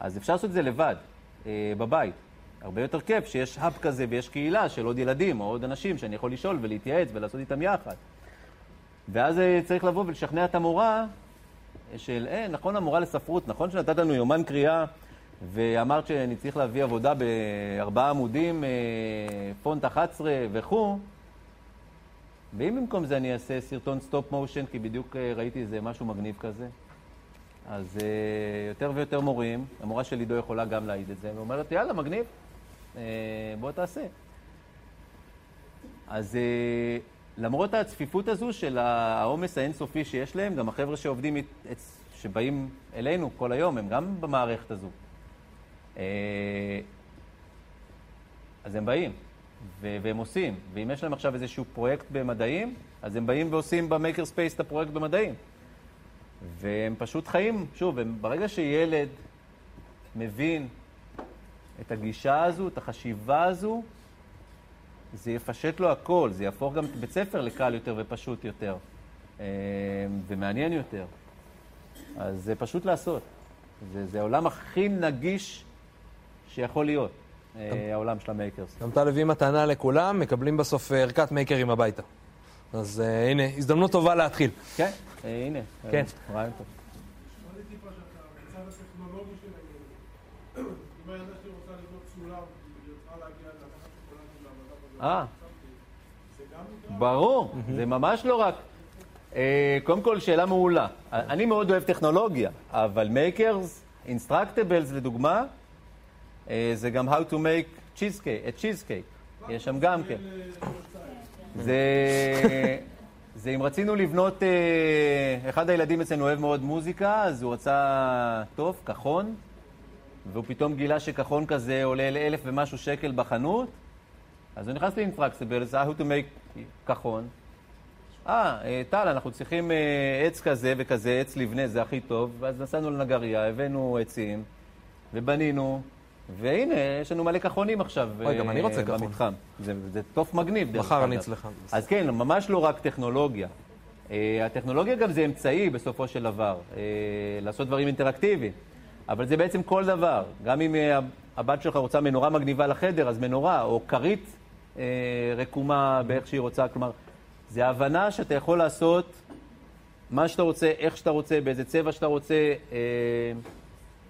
אז אפשר לעשות את זה לבד, אה, בבית. הרבה יותר כיף שיש hub כזה ויש קהילה של עוד ילדים או עוד אנשים שאני יכול לשאול ולהתייעץ ולעשות איתם יחד. ואז אה, צריך לבוא ולשכנע את המורה של, אה, נכון המורה לספרות, נכון שנתת לנו יומן קריאה ואמרת שאני צריך להביא עבודה בארבעה עמודים, אה, פונט 11 וכו', ואם במקום זה אני אעשה סרטון stop motion, כי בדיוק אה, ראיתי איזה משהו מגניב כזה, אז אה, יותר ויותר מורים, המורה של עידו יכולה גם להעיד את זה, ואומרת, יאללה, מגניב, בוא תעשה. אז למרות הצפיפות הזו של העומס האינסופי שיש להם, גם החבר'ה שעובדים, שבאים אלינו כל היום, הם גם במערכת הזו. אה, אז הם באים, והם עושים. ואם יש להם עכשיו איזשהו פרויקט במדעים, אז הם באים ועושים ב maker space את הפרויקט במדעים. והם פשוט חיים, שוב, הם, ברגע שילד מבין את הגישה הזו, את החשיבה הזו, זה יפשט לו הכל, זה יהפוך גם את בית ספר לקל יותר ופשוט יותר, אה, ומעניין יותר. אז זה פשוט לעשות. זה, זה העולם הכי נגיש שיכול להיות, אה, העולם של המייקרס. גם טל הביא מתנה לכולם, מקבלים בסוף אה, ערכת מייקרים הביתה. אז אה, הנה, הזדמנות טובה להתחיל. כן, הנה. כן. רעיון טוב. אה, ברור, זה ממש לא רק. קודם כל, שאלה מעולה. אני מאוד אוהב טכנולוגיה, אבל makers, Instructables לדוגמה, זה גם How to make cheesecake, a cheesecake, יש שם גם כן. זה, זה אם רצינו לבנות, אה, אחד הילדים אצלנו אוהב מאוד מוזיקה, אז הוא רצה, טוב, כחון, והוא פתאום גילה שכחון כזה עולה לאלף ומשהו שקל בחנות, אז הוא נכנס לאינפרקסיבל, זה how to make כחון. אה, אה, טל, אנחנו צריכים אה, עץ כזה וכזה, עץ לבנה, זה הכי טוב, ואז נסענו לנגריה, הבאנו עצים, ובנינו, והנה, יש לנו מלא כחונים עכשיו. אוי, גם אני רוצה אה, כחון. במתחם. זה, זה תוף מגניב, מחר אני. אצלך. אז כן, ממש לא רק טכנולוגיה. Uh, הטכנולוגיה גם זה אמצעי בסופו של דבר, uh, לעשות דברים אינטראקטיביים. אבל זה בעצם כל דבר. גם אם uh, הבת שלך רוצה מנורה מגניבה לחדר, אז מנורה, או כרית uh, רקומה באיך שהיא רוצה. כלומר, זה הבנה שאתה יכול לעשות מה שאתה רוצה, איך שאתה רוצה, באיזה צבע שאתה רוצה, uh,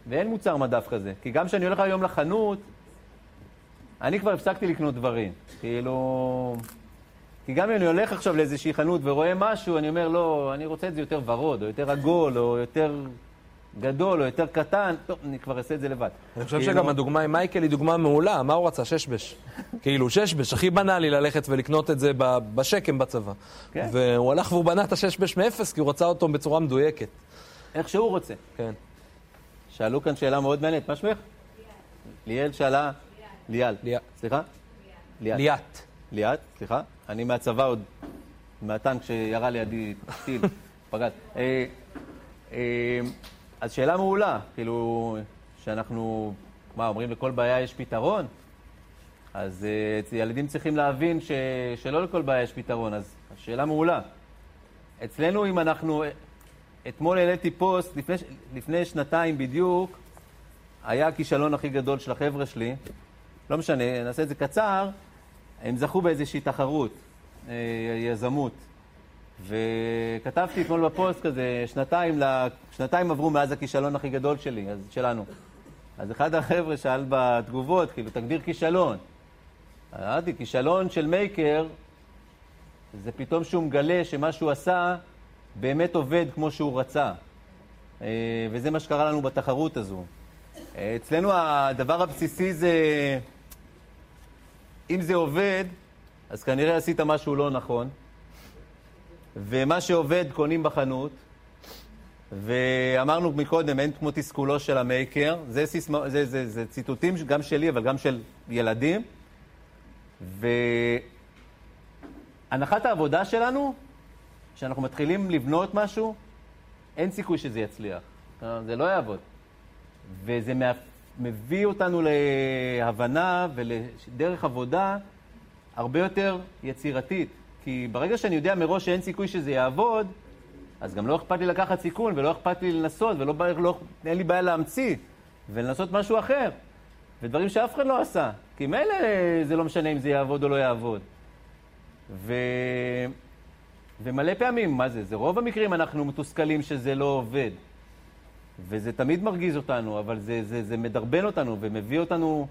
ואין מוצר מדף כזה. כי גם כשאני הולך היום לחנות, אני כבר הפסקתי לקנות דברים. כאילו... כי גם אם אני הולך עכשיו לאיזושהי חנות ורואה משהו, אני אומר, לא, אני רוצה את זה יותר ורוד, או יותר עגול, או יותר גדול, או יותר קטן, טוב, אני כבר אעשה את זה לבד. אני חושב כאילו, שגם הדוגמה עם מייקל היא דוגמה מעולה, מה הוא רצה? ששבש. כאילו, ששבש, הכי בנאלי ללכת ולקנות את זה בשקם בצבא. כן. והוא הלך והוא בנה את הששבש מאפס, כי הוא רצה אותו בצורה מדויקת. איך שהוא רוצה. כן. שאלו כאן שאלה מאוד מעניינת, מה שמך? ליאל שאלה? ליאל. סליחה? ליאת. ליאת. סליחה. אני מהצבא עוד, מהטנק שירה לידי טיל, פגז. אה, אה, אז שאלה מעולה, כאילו, שאנחנו, מה, אומרים לכל בעיה יש פתרון? אז אה, ילדים צריכים להבין ש, שלא לכל בעיה יש פתרון, אז שאלה מעולה. אצלנו, אם אנחנו, אתמול העליתי פוסט, לפני, לפני שנתיים בדיוק, היה הכישלון הכי גדול של החבר'ה שלי. לא משנה, נעשה את זה קצר. הם זכו באיזושהי תחרות, אה, יזמות. וכתבתי אתמול בפוסט כזה, שנתיים, ל... שנתיים עברו מאז הכישלון הכי גדול שלי, אז שלנו. אז אחד החבר'ה שאל בתגובות, כאילו, תגדיר כישלון. אמרתי, כישלון של מייקר, זה פתאום שהוא מגלה שמה שהוא עשה באמת עובד כמו שהוא רצה. אה, וזה מה שקרה לנו בתחרות הזו. אה, אצלנו הדבר הבסיסי זה, אם זה עובד, אז כנראה עשית משהו לא נכון, ומה שעובד קונים בחנות, ואמרנו מקודם, אין כמו תסכולו של המייקר, זה, סיסמה, זה, זה, זה ציטוטים גם שלי, אבל גם של ילדים, והנחת העבודה שלנו, כשאנחנו מתחילים לבנות משהו, אין סיכוי שזה יצליח. אה, זה לא יעבוד. וזה מביא אותנו להבנה ולדרך עבודה הרבה יותר יצירתית. כי ברגע שאני יודע מראש שאין סיכוי שזה יעבוד, אז גם לא אכפת לי לקחת סיכון, ולא אכפת לי לנסות, ולא לא, אין לי בעיה להמציא, ולנסות משהו אחר. ודברים שאף אחד לא עשה. כי מילא זה לא משנה אם זה יעבוד או לא יעבוד. ו... ומלא פעמים, מה זה? זה רוב המקרים אנחנו מתוסכלים שזה לא עובד. וזה תמיד מרגיז אותנו, אבל זה, זה, זה מדרבן אותנו ומביא אותנו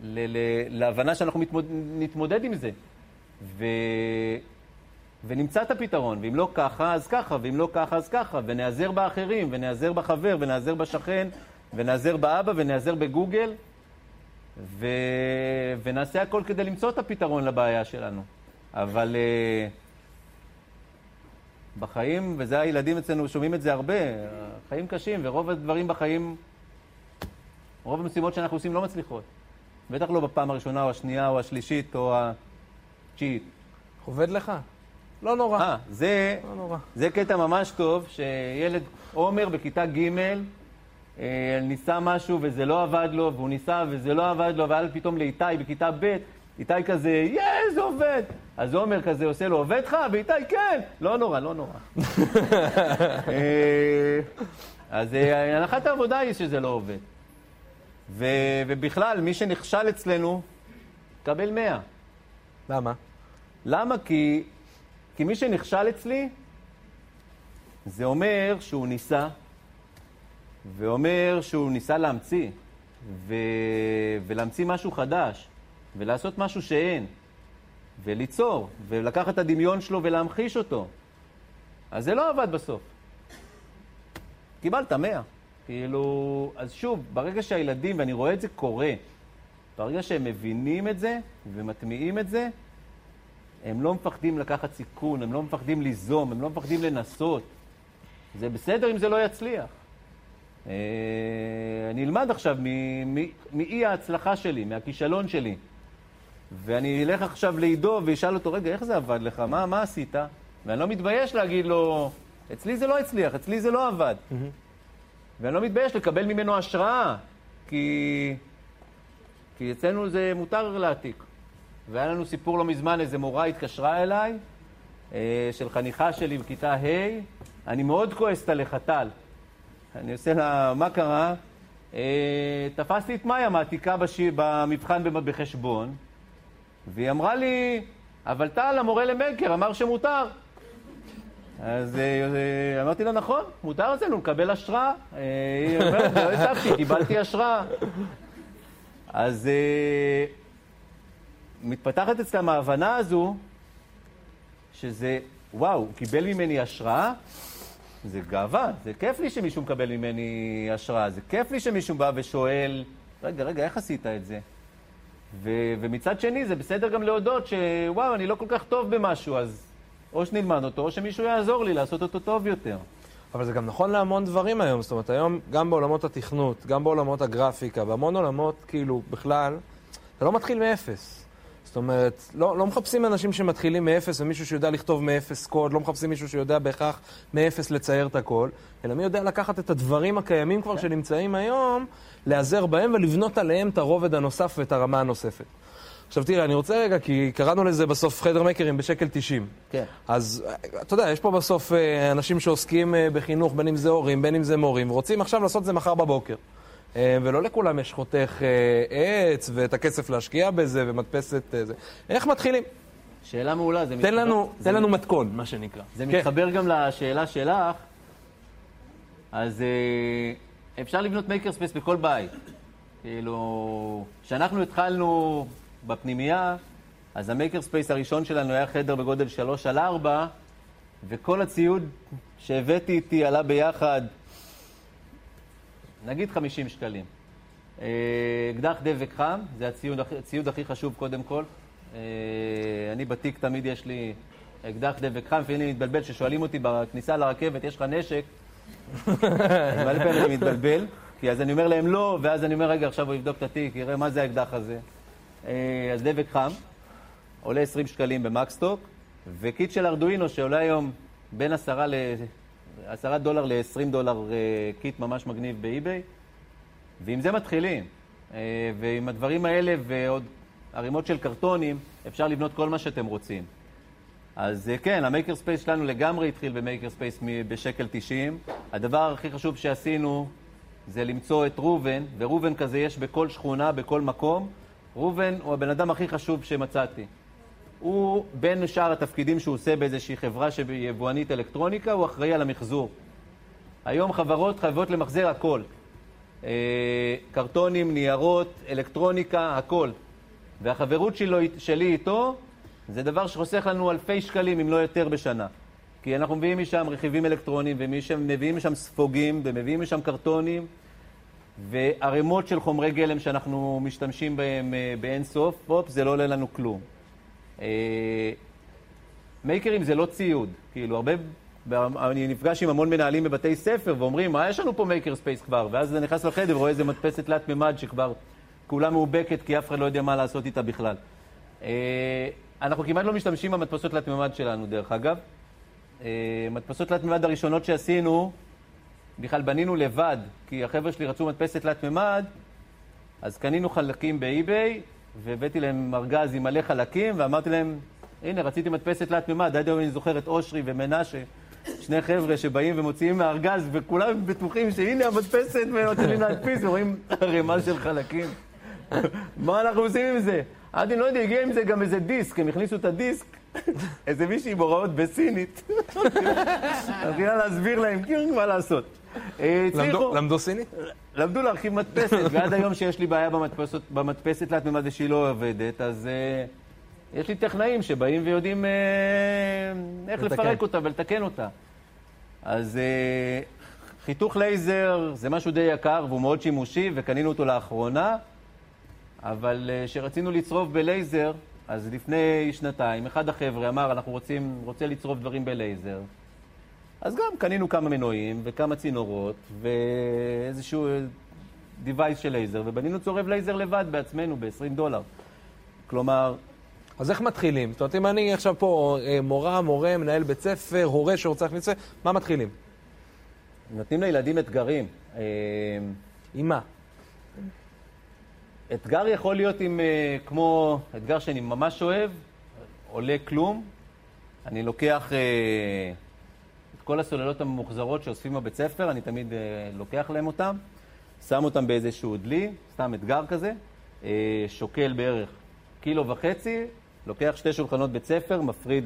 ל, ל, להבנה שאנחנו מתמוד, נתמודד עם זה. ו, ונמצא את הפתרון, ואם לא ככה, אז ככה, ואם לא ככה, אז ככה, ונעזר באחרים, ונעזר בחבר, ונעזר בשכן, ונעזר באבא, ונעזר בגוגל, ו, ונעשה הכל כדי למצוא את הפתרון לבעיה שלנו. אבל... Uh, בחיים, וזה הילדים אצלנו שומעים את זה הרבה, חיים קשים, ורוב הדברים בחיים, רוב המשימות שאנחנו עושים לא מצליחות. בטח לא בפעם הראשונה, או השנייה, או השלישית, או התשיעית. עובד לך? לא נורא. אה, זה, לא נורא. זה קטע ממש טוב, שילד, עומר בכיתה ג' אה, ניסה משהו וזה לא עבד לו, והוא ניסה וזה לא עבד לו, והיה פתאום לאיתי בכיתה ב', איתי כזה, יא, זה עובד! אז עומר כזה עושה לו, עובד לך? ואיתי, כן! לא נורא, לא נורא. אה, אז אה, הנחת העבודה היא שזה לא עובד. ו, ובכלל, מי שנכשל אצלנו, קבל 100. למה? למה? כי, כי מי שנכשל אצלי, זה אומר שהוא ניסה, ואומר שהוא ניסה להמציא, ו... ולהמציא משהו חדש, ולעשות משהו שאין, וליצור, ולקחת את הדמיון שלו ולהמחיש אותו. אז זה לא עבד בסוף. קיבלת 100. כאילו, אז שוב, ברגע שהילדים, ואני רואה את זה קורה, ברגע שהם מבינים את זה ומטמיעים את זה, הם לא מפחדים לקחת סיכון, הם לא מפחדים ליזום, הם לא מפחדים לנסות. זה בסדר אם זה לא יצליח. אה, אני אלמד עכשיו מאי ההצלחה שלי, מהכישלון שלי. ואני אלך עכשיו לעידו ואשאל אותו, רגע, איך זה עבד לך? מה, מה עשית? ואני לא מתבייש להגיד לו, אצלי זה לא הצליח, אצלי זה לא עבד. Mm-hmm. ואני לא מתבייש לקבל ממנו השראה, כי, כי אצלנו זה מותר להעתיק. והיה לנו סיפור לא מזמן, איזה מורה התקשרה אליי, אה, של חניכה שלי בכיתה ה', אני מאוד כועסת עליך, טל. אני עושה לה, מה קרה? אה, תפסתי את מאיה מעתיקה בש... במבחן בחשבון, והיא אמרה לי, אבל טל, המורה למקר, אמר שמותר. אז אה, אמרתי לה, נכון, מותר אצלנו לקבל השראה. היא אומרת, לא הצבתי, קיבלתי השראה. אז מתפתחת אצלם ההבנה הזו, שזה, וואו, הוא קיבל ממני השראה, זה גאווה, זה כיף לי שמישהו מקבל ממני השראה, זה כיף לי שמישהו בא ושואל, רגע, רגע, איך עשית את זה? ו- ומצד שני, זה בסדר גם להודות שוואו, אני לא כל כך טוב במשהו, אז או שנלמד אותו, או שמישהו יעזור לי לעשות אותו טוב יותר. אבל זה גם נכון להמון דברים היום, זאת אומרת, היום גם בעולמות התכנות, גם בעולמות הגרפיקה, בהמון עולמות, כאילו, בכלל, אתה לא מתחיל מאפס. זאת אומרת, לא, לא מחפשים אנשים שמתחילים מאפס ומישהו שיודע לכתוב מאפס קוד, לא מחפשים מישהו שיודע בהכרח מאפס לצייר את הכל, אלא מי יודע לקחת את הדברים הקיימים כבר שנמצאים היום, להיעזר בהם ולבנות עליהם את הרובד הנוסף ואת הרמה הנוספת. עכשיו תראה, אני רוצה רגע, כי קראנו לזה בסוף חדר מקרים בשקל 90. כן. אז אתה יודע, יש פה בסוף אה, אנשים שעוסקים אה, בחינוך, בין אם זה הורים, בין אם זה מורים, ורוצים עכשיו לעשות את זה מחר בבוקר. אה, ולא לכולם יש חותך אה, עץ ואת הכסף להשקיע בזה ומדפסת אה, זה. איך מתחילים? שאלה מעולה. תן מתחבר, לנו, זה... תן לנו מתכון, מה שנקרא. זה כן. מתחבר גם לשאלה שלך. אז אפשר לבנות maker space בכל בית. כאילו, כשאנחנו התחלנו בפנימייה, אז ה maker space הראשון שלנו היה חדר בגודל 3 על 4, וכל הציוד שהבאתי איתי עלה ביחד נגיד 50 שקלים. אה, אקדח דבק חם, זה הציוד, הציוד הכי חשוב קודם כל. אה, אני בתיק תמיד יש לי אקדח דבק חם, לפעמים אני מתבלבל, כששואלים אותי בכניסה לרכבת, יש לך נשק? מלא פעמים אני מתבלבל, כי אז אני אומר להם לא, ואז אני אומר, רגע, עכשיו הוא יבדוק את התיק, יראה מה זה האקדח הזה. אה, אז דבק חם, עולה 20 שקלים במקסטוק, וקיט של ארדואינו שעולה היום בין 10 ל... עשרה דולר ל-20 דולר אה, קיט ממש מגניב ב eBay, ועם זה מתחילים. אה, ועם הדברים האלה ועוד ערימות של קרטונים, אפשר לבנות כל מה שאתם רוצים. אז אה, כן, ה maker space שלנו לגמרי התחיל ב maker space בשקל 90. הדבר הכי חשוב שעשינו זה למצוא את ראובן, וראובן כזה יש בכל שכונה, בכל מקום. ראובן הוא הבן אדם הכי חשוב שמצאתי. הוא, בין שאר התפקידים שהוא עושה באיזושהי חברה שיבואנית אלקטרוניקה, הוא אחראי על המחזור. היום חברות חייבות למחזר הכל. אה, קרטונים, ניירות, אלקטרוניקה, הכל. והחברות שלו, שלי איתו זה דבר שחוסך לנו אלפי שקלים, אם לא יותר, בשנה. כי אנחנו מביאים משם רכיבים אלקטרוניים, ומביאים משם ספוגים, ומביאים משם קרטונים, וערימות של חומרי גלם שאנחנו משתמשים בהם אה, באין סוף, הופ, זה לא עולה לנו כלום. אה, מייקרים זה לא ציוד, כאילו הרבה, אני נפגש עם המון מנהלים בבתי ספר ואומרים, מה יש לנו פה maker space כבר? ואז אתה נכנס לחדר ורואה איזה מדפסת תלת מימד שכבר כולה מאובקת כי אף אחד לא יודע מה לעשות איתה בכלל. אה, אנחנו כמעט לא משתמשים במדפסות תלת מימד שלנו, דרך אגב. אה, מדפסות תלת מימד הראשונות שעשינו, בכלל בנינו לבד, כי החבר'ה שלי רצו מדפסת תלת מימד, אז קנינו חלקים באי-ביי, והבאתי להם ארגז עם מלא חלקים, ואמרתי להם, הנה, רציתי מדפסת תלת מימד, עד היום אני זוכר את אושרי ומנשה, שני חבר'ה שבאים ומוציאים מהארגז, וכולם בטוחים שהנה המדפסת, ונותנים להדפיס, ורואים ערימה של חלקים. מה אנחנו עושים עם זה? אני לא יודע, הגיע עם זה גם איזה דיסק, הם הכניסו את הדיסק, איזה מישהי עם הוראות בסינית. מתחילה להסביר להם, כאילו, מה לעשות. אה, למדו סינית? למדו להרכיב מדפסת, ועד היום שיש לי בעיה במדפסת תלת מימד ושהיא לא עובדת, אז uh, יש לי טכנאים שבאים ויודעים uh, איך. לפרק אותה ולתקן אותה. אז חיתוך לייזר זה משהו די יקר והוא מאוד שימושי, וקנינו אותו לאחרונה, אבל כשרצינו לצרוב בלייזר, אז לפני שנתיים, אחד החבר'ה אמר, אנחנו רוצים, רוצה לצרוב דברים בלייזר. אז גם קנינו כמה מנועים וכמה צינורות ואיזשהו device של לייזר, ובנינו צורב לייזר לבד בעצמנו ב-20 דולר. כלומר, אז איך מתחילים? זאת אומרת, אם אני עכשיו פה אה, מורה, מורה, מנהל בית ספר, הורה שרוצה להכניס את זה, ממה מתחילים? נותנים לילדים אתגרים. אה, עם מה? אתגר יכול להיות עם, אה, כמו אתגר שאני ממש אוהב, עולה כלום. אני לוקח כל הסוללות הממוחזרות שאוספים בבית ספר, אני תמיד לוקח להם אותם, שם אותם באיזשהו דלי, סתם אתגר כזה, שוקל בערך קילו וחצי, לוקח שתי שולחנות בית ספר, מפריד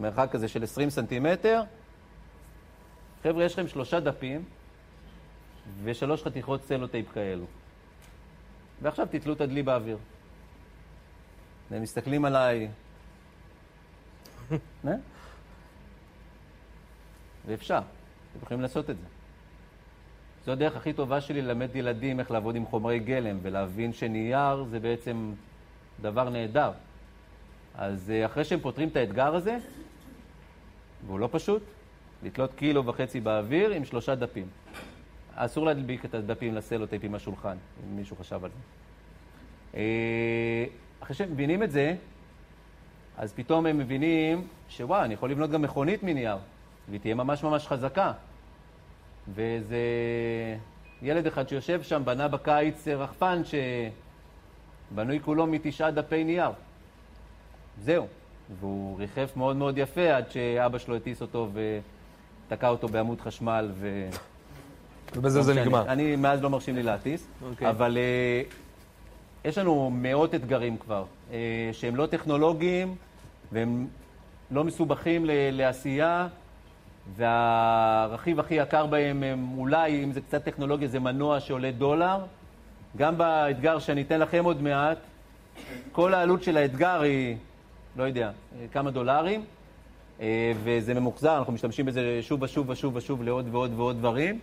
למרחק כזה של 20 סנטימטר. חבר'ה, יש לכם שלושה דפים ושלוש חתיכות סלוטייפ כאלו. ועכשיו תתלו את הדלי באוויר. והם מסתכלים עליי. ואפשר, אתם יכולים לעשות את זה. זו הדרך הכי טובה שלי ללמד ילדים איך לעבוד עם חומרי גלם ולהבין שנייר זה בעצם דבר נהדר. אז אה, אחרי שהם פותרים את האתגר הזה, והוא לא פשוט, לתלות קילו וחצי באוויר עם שלושה דפים. אסור להדביק את הדפים לסלוטייפ עם השולחן, אם מישהו חשב על זה. אה, אחרי שהם מבינים את זה, אז פתאום הם מבינים שוואי, אני יכול לבנות גם מכונית מנייר, והיא תהיה ממש ממש חזקה. ואיזה ילד אחד שיושב שם בנה בקיץ רחפן שבנוי כולו מתשעה דפי נייר. זהו. והוא ריחף מאוד מאוד יפה עד שאבא שלו הטיס אותו ותקע אותו בעמוד חשמל ו... ובזה זה נגמר. אני, אני מאז לא מרשים לי להטיס, okay. אוקיי. אבל uh, יש לנו מאות אתגרים כבר, uh, שהם לא טכנולוגיים והם לא מסובכים ל- לעשייה, והרכיב הכי יקר בהם הם אולי, אם זה קצת טכנולוגיה, זה מנוע שעולה דולר. גם באתגר שאני אתן לכם עוד מעט, כל העלות של האתגר היא לא יודע, כמה דולרים, אה, וזה ממוחזר, אנחנו משתמשים בזה שוב ושוב ושוב ושוב לעוד ועוד ועוד דברים,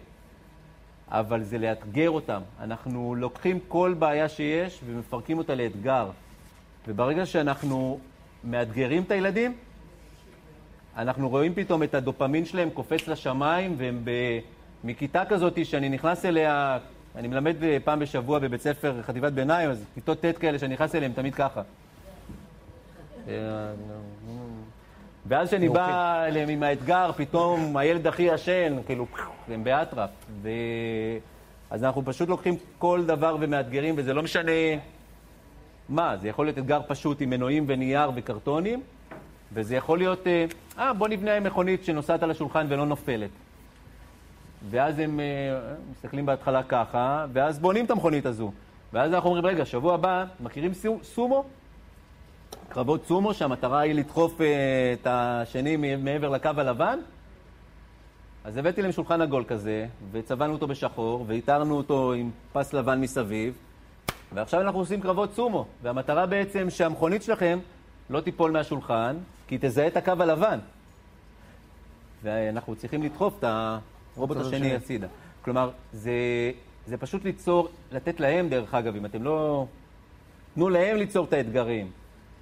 אבל זה לאתגר אותם. אנחנו לוקחים כל בעיה שיש ומפרקים אותה לאתגר. וברגע שאנחנו מאתגרים את הילדים, אנחנו רואים פתאום את הדופמין שלהם קופץ לשמיים, והם ב... מכיתה כזאת שאני נכנס אליה, אני מלמד פעם בשבוע בבית ספר חטיבת ביניים, אז כיתות ט' כאלה שאני נכנס אליהם תמיד ככה. ואז כשאני בא אוקיי. אליהם עם האתגר, פתאום הילד הכי ישן, כאילו, הם באטרף. ו... אז אנחנו פשוט לוקחים כל דבר ומאתגרים, וזה לא משנה מה, זה יכול להיות אתגר פשוט עם מנועים ונייר וקרטונים, וזה יכול להיות, אה, אה בוא נבנה מכונית שנוסעת על השולחן ולא נופלת. ואז הם אה, מסתכלים בהתחלה ככה, ואז בונים את המכונית הזו. ואז אנחנו אומרים, רגע, שבוע הבא, מכירים סומו? קרבות סומו, שהמטרה היא לדחוף אה, את השני מעבר לקו הלבן. אז הבאתי להם שולחן עגול כזה, וצבענו אותו בשחור, והתארנו אותו עם פס לבן מסביב, ועכשיו אנחנו עושים קרבות סומו, והמטרה בעצם שהמכונית שלכם לא תיפול מהשולחן, כי תזהה את הקו הלבן. ואנחנו צריכים לדחוף את הרובוט השני הצידה. כלומר, זה, זה פשוט ליצור, לתת להם, דרך אגב, אם אתם לא... תנו להם ליצור את האתגרים.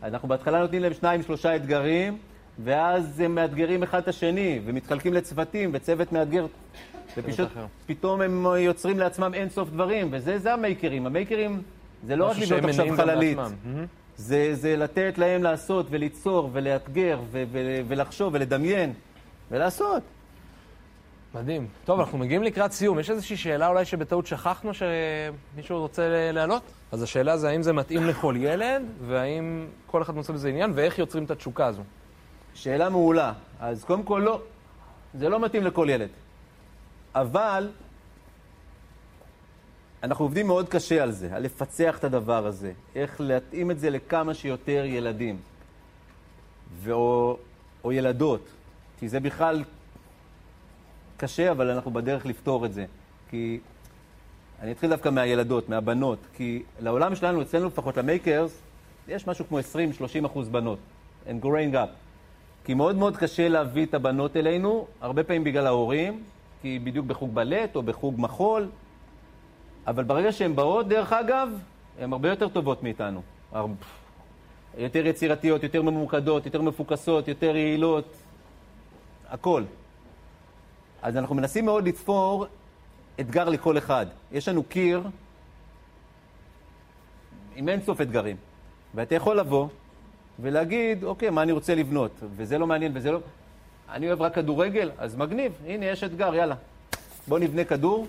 אנחנו בהתחלה נותנים להם שניים, שלושה אתגרים, ואז הם מאתגרים אחד את השני, ומתחלקים לצוותים, וצוות מאתגר, ופתאום הם יוצרים לעצמם אין סוף דברים, וזה זה המייקרים. המייקרים זה לא רק לבנות עכשיו חללית. זה, זה לתת להם לעשות וליצור ולאתגר ו- ו- ולחשוב ולדמיין ולעשות. מדהים. טוב, אנחנו מגיעים לקראת סיום. יש איזושהי שאלה אולי שבטעות שכחנו שמישהו רוצה להעלות? אז השאלה זה האם זה מתאים לכל ילד, והאם כל אחד מוצא בזה עניין, ואיך יוצרים את התשוקה הזו. שאלה מעולה. אז קודם כל לא, זה לא מתאים לכל ילד. אבל אנחנו עובדים מאוד קשה על זה, על לפצח את הדבר הזה, איך להתאים את זה לכמה שיותר ילדים, ואו, או ילדות, כי זה בכלל קשה, אבל אנחנו בדרך לפתור את זה. כי אני אתחיל דווקא מהילדות, מהבנות, כי לעולם שלנו, אצלנו לפחות, למייקרס, יש משהו כמו 20-30 אחוז בנות. And growing up. כי מאוד מאוד קשה להביא את הבנות אלינו, הרבה פעמים בגלל ההורים, כי בדיוק בחוג בלט או בחוג מחול, אבל ברגע שהן באות, דרך אגב, הן הרבה יותר טובות מאיתנו. יותר יצירתיות, יותר ממוקדות, יותר מפוקסות, יותר יעילות, הכל. אז אנחנו מנסים מאוד לתפור אתגר לכל אחד. יש לנו קיר עם אין סוף אתגרים, ואתה יכול לבוא ולהגיד, אוקיי, מה אני רוצה לבנות, וזה לא מעניין וזה לא... אני אוהב רק כדורגל, אז מגניב, הנה, יש אתגר, יאללה. בוא נבנה כדור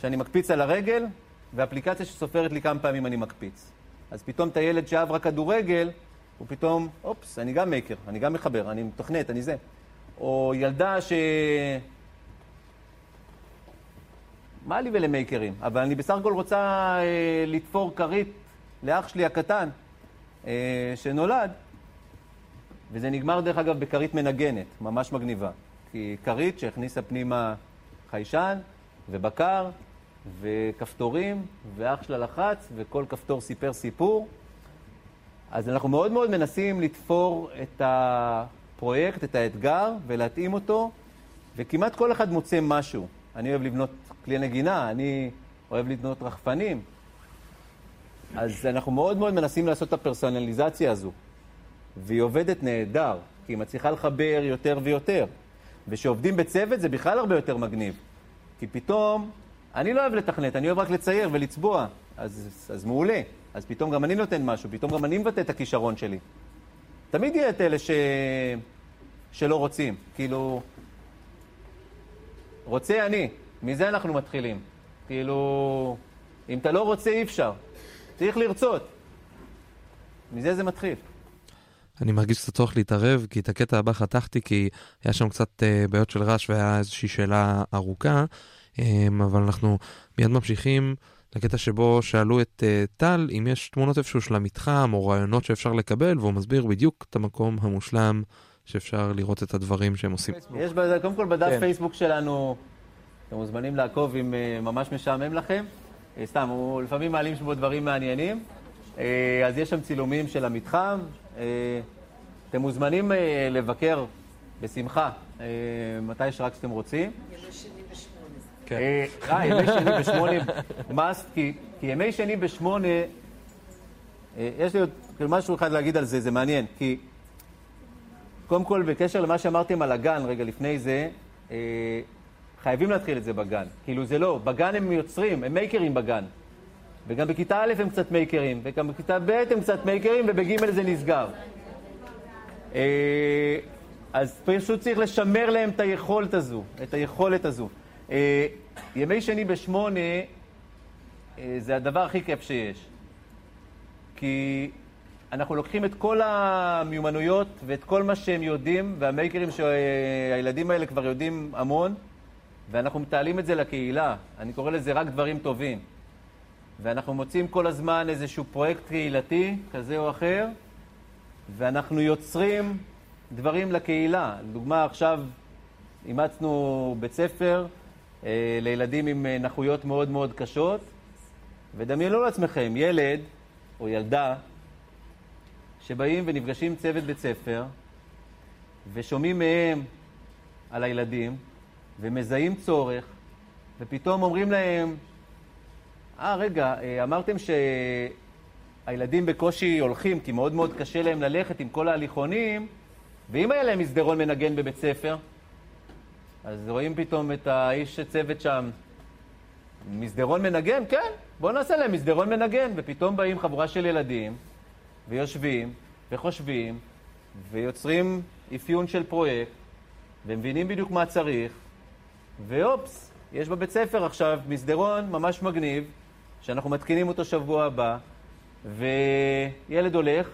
שאני מקפיץ על הרגל, ואפליקציה שסופרת לי כמה פעמים אני מקפיץ. אז פתאום את הילד שאהב רק כדורגל, הוא פתאום, אופס, אני גם מייקר, אני גם מחבר, אני מתכנת, אני זה. או ילדה ש... מה לי ולמייקרים? אבל אני בסך הכל רוצה אה, לתפור כרית לאח שלי הקטן אה, שנולד, וזה נגמר דרך אגב בכרית מנגנת, ממש מגניבה. כי כרית שהכניסה פנימה חיישן ובקר וכפתורים, ואח שלה לחץ, וכל כפתור סיפר סיפור. אז אנחנו מאוד מאוד מנסים לתפור את הפרויקט, את האתגר, ולהתאים אותו, וכמעט כל אחד מוצא משהו. אני אוהב לבנות כלי נגינה, אני אוהב לבנות רחפנים. אז אנחנו מאוד מאוד מנסים לעשות את הפרסונליזציה הזו. והיא עובדת נהדר, כי היא מצליחה לחבר יותר ויותר. וכשעובדים בצוות זה בכלל הרבה יותר מגניב. כי פתאום, אני לא אוהב לתכנת, אני אוהב רק לצייר ולצבוע. אז, אז מעולה. אז פתאום גם אני נותן משהו, פתאום גם אני מבטא את הכישרון שלי. תמיד יהיה את אלה ש... שלא רוצים. כאילו, רוצה אני, מזה אנחנו מתחילים. כאילו, אם אתה לא רוצה, אי אפשר. צריך לרצות. מזה זה מתחיל. אני מרגיש קצת צורך להתערב, כי את הקטע הבא חתכתי, כי היה שם קצת uh, בעיות של רעש והיה איזושהי שאלה ארוכה, um, אבל אנחנו מיד ממשיכים לקטע שבו שאלו את uh, טל אם יש תמונות איפשהו של המתחם או רעיונות שאפשר לקבל, והוא מסביר בדיוק את המקום המושלם שאפשר לראות את הדברים שהם עושים. יש. קודם כל בדף כן. פייסבוק שלנו, אתם מוזמנים לעקוב אם uh, ממש משעמם לכם. סתם, הוא לפעמים מעלים שבו דברים מעניינים. Uh, אז יש שם צילומים של המתחם. Uh, אתם מוזמנים uh, לבקר בשמחה, מתי שרק שאתם רוצים. ימי שני בשמונה. כן. אה, ימי שני בשמונה, must, כי, כי ימי שני בשמונה, אה, יש לי עוד כאילו משהו אחד להגיד על זה, זה מעניין, כי קודם כל, בקשר למה שאמרתם על הגן רגע לפני זה, אה, חייבים להתחיל את זה בגן. כאילו זה לא, בגן הם יוצרים, הם מייקרים בגן. וגם בכיתה א' הם קצת מייקרים, וגם בכיתה ב' הם קצת מייקרים, ובג' זה נסגר. אה, אז פשוט צריך לשמר להם את היכולת הזו, את היכולת הזו. אה, ימי שני בשמונה אה, זה הדבר הכי כיף שיש. כי אנחנו לוקחים את כל המיומנויות ואת כל מה שהם יודעים, והמייקרים שהילדים האלה כבר יודעים המון, ואנחנו מתעלים את זה לקהילה. אני קורא לזה רק דברים טובים. ואנחנו מוצאים כל הזמן איזשהו פרויקט קהילתי כזה או אחר, ואנחנו יוצרים דברים לקהילה. לדוגמה, עכשיו אימצנו בית ספר אה, לילדים עם אה, נכויות מאוד מאוד קשות, ודמיינו לעצמכם, ילד או ילדה שבאים ונפגשים צוות בית ספר ושומעים מהם על הילדים ומזהים צורך ופתאום אומרים להם, אה, רגע, אה, אמרתם שהילדים בקושי הולכים כי מאוד מאוד קשה להם ללכת עם כל ההליכונים ואם היה להם מסדרון מנגן בבית ספר, אז רואים פתאום את האיש צוות שם, מסדרון מנגן? כן, בואו נעשה להם מסדרון מנגן. ופתאום באים חבורה של ילדים, ויושבים, וחושבים, ויוצרים אפיון של פרויקט, ומבינים בדיוק מה צריך, ואופס, יש בבית ספר עכשיו מסדרון ממש מגניב, שאנחנו מתקינים אותו שבוע הבא, וילד הולך,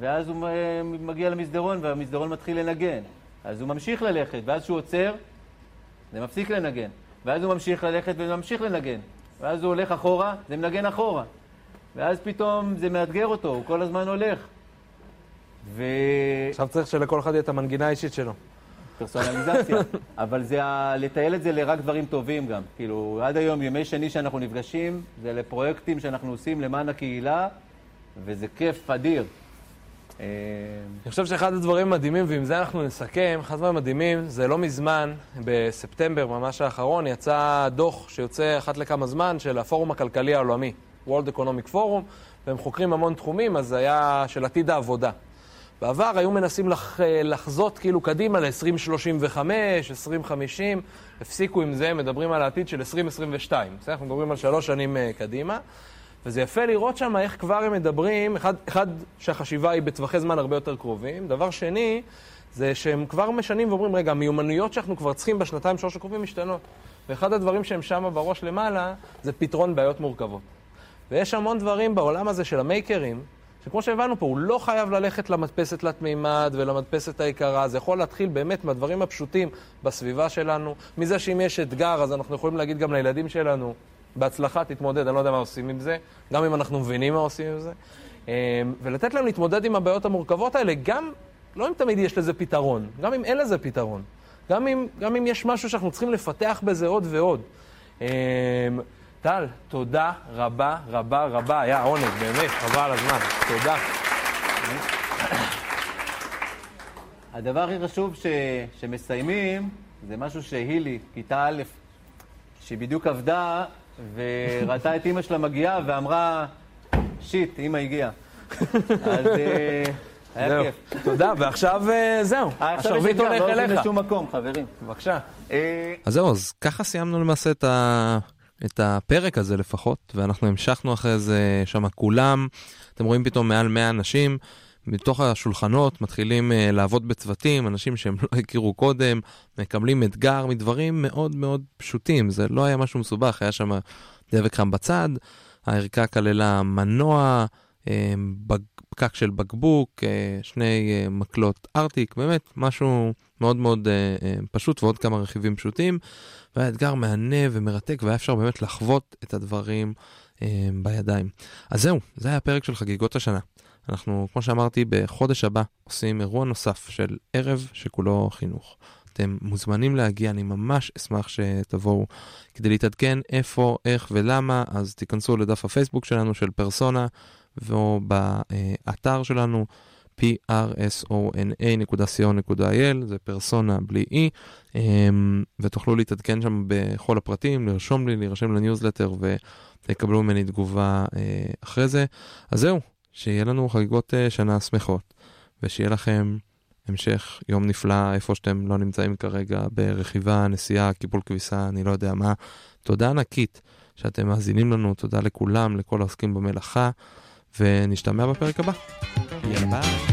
ואז הוא מגיע למסדרון, והמסדרון מתחיל לנגן. אז הוא ממשיך ללכת, ואז כשהוא עוצר, זה מפסיק לנגן. ואז הוא ממשיך ללכת וממשיך לנגן. ואז הוא הולך אחורה, זה מנגן אחורה. ואז פתאום זה מאתגר אותו, הוא כל הזמן הולך. ו... עכשיו צריך שלכל אחד יהיה את המנגינה האישית שלו. פרסונליזציה. אבל זה ה... לתעל את זה לרק דברים טובים גם. כאילו, עד היום, ימי שני שאנחנו נפגשים, זה לפרויקטים שאנחנו עושים למען הקהילה, וזה כיף אדיר. אה, אני חושב שאחד הדברים המדהימים, ועם זה אנחנו נסכם, אחד הדברים המדהימים, זה לא מזמן, בספטמבר ממש האחרון, יצא דוח שיוצא אחת לכמה זמן של הפורום הכלכלי העולמי, World Economic Forum, והם חוקרים המון תחומים, אז זה היה של עתיד העבודה. בעבר היו מנסים לח, לחזות כאילו קדימה ל-2035, 2050, הפסיקו עם זה, מדברים על העתיד של 2022. בסדר? אנחנו מדברים על שלוש שנים uh, קדימה. וזה יפה לראות שם איך כבר הם מדברים, אחד, אחד שהחשיבה היא בטווחי זמן הרבה יותר קרובים, דבר שני, זה שהם כבר משנים ואומרים, רגע, המיומנויות שאנחנו כבר צריכים בשנתיים, שלוש הקרובים משתנות. ואחד הדברים שהם שם בראש למעלה, זה פתרון בעיות מורכבות. ויש המון דברים בעולם הזה של המייקרים, שכמו שהבנו פה, הוא לא חייב ללכת למדפסת תלת מימד ולמדפסת היקרה, זה יכול להתחיל באמת מהדברים הפשוטים בסביבה שלנו, מזה שאם יש אתגר, אז אנחנו יכולים להגיד גם לילדים שלנו, בהצלחה, תתמודד, אני לא יודע מה עושים עם זה, גם אם אנחנו מבינים מה עושים עם זה, אמ, ולתת להם להתמודד עם הבעיות המורכבות האלה, גם, לא אם תמיד יש לזה פתרון, גם אם אין לזה פתרון, גם אם, גם אם יש משהו שאנחנו צריכים לפתח בזה עוד ועוד. טל, תודה רבה רבה רבה, היה עונג, באמת, רבה על הזמן, תודה. הדבר הכי חשוב ש... שמסיימים זה משהו שהילי, כיתה א', שהיא בדיוק עבדה וראתה את אימא שלה מגיעה ואמרה, שיט, אימא הגיעה. אז אה, היה כיף. תודה, ועכשיו אה, זהו, השרביט הולך אליך. לא הולכים לשום מקום, חברים. בבקשה. אה, אז זהו, אז ככה סיימנו למעשה את ה... את הפרק הזה לפחות, ואנחנו המשכנו אחרי זה שם כולם, אתם רואים פתאום מעל 100 אנשים, מתוך השולחנות מתחילים uh, לעבוד בצוותים, אנשים שהם לא הכירו קודם, מקבלים אתגר מדברים מאוד מאוד פשוטים, זה לא היה משהו מסובך, היה שם דבק חם בצד, הערכה כללה מנוע, uh, פקק של בקבוק, uh, שני מקלות ארטיק, באמת משהו מאוד מאוד פשוט ועוד כמה רכיבים פשוטים. והיה אתגר מהנה ומרתק, והיה אפשר באמת לחוות את הדברים אה, בידיים. אז זהו, זה היה הפרק של חגיגות השנה. אנחנו, כמו שאמרתי, בחודש הבא עושים אירוע נוסף של ערב שכולו חינוך. אתם מוזמנים להגיע, אני ממש אשמח שתבואו כדי להתעדכן איפה, איך ולמה, אז תיכנסו לדף הפייסבוק שלנו של פרסונה, או באתר שלנו. prsona.co.il, זה פרסונה בלי e, אמ, ותוכלו להתעדכן שם בכל הפרטים, לרשום לי, להירשם לניוזלטר ותקבלו ממני תגובה אה, אחרי זה. אז זהו, שיהיה לנו חגיגות אה, שנה שמחות, ושיהיה לכם המשך יום נפלא איפה שאתם לא נמצאים כרגע, ברכיבה, נסיעה, קיפול כביסה, אני לא יודע מה. תודה ענקית שאתם מאזינים לנו, תודה לכולם, לכל העוסקים במלאכה. ונשתמע בפרק הבא. יאללה.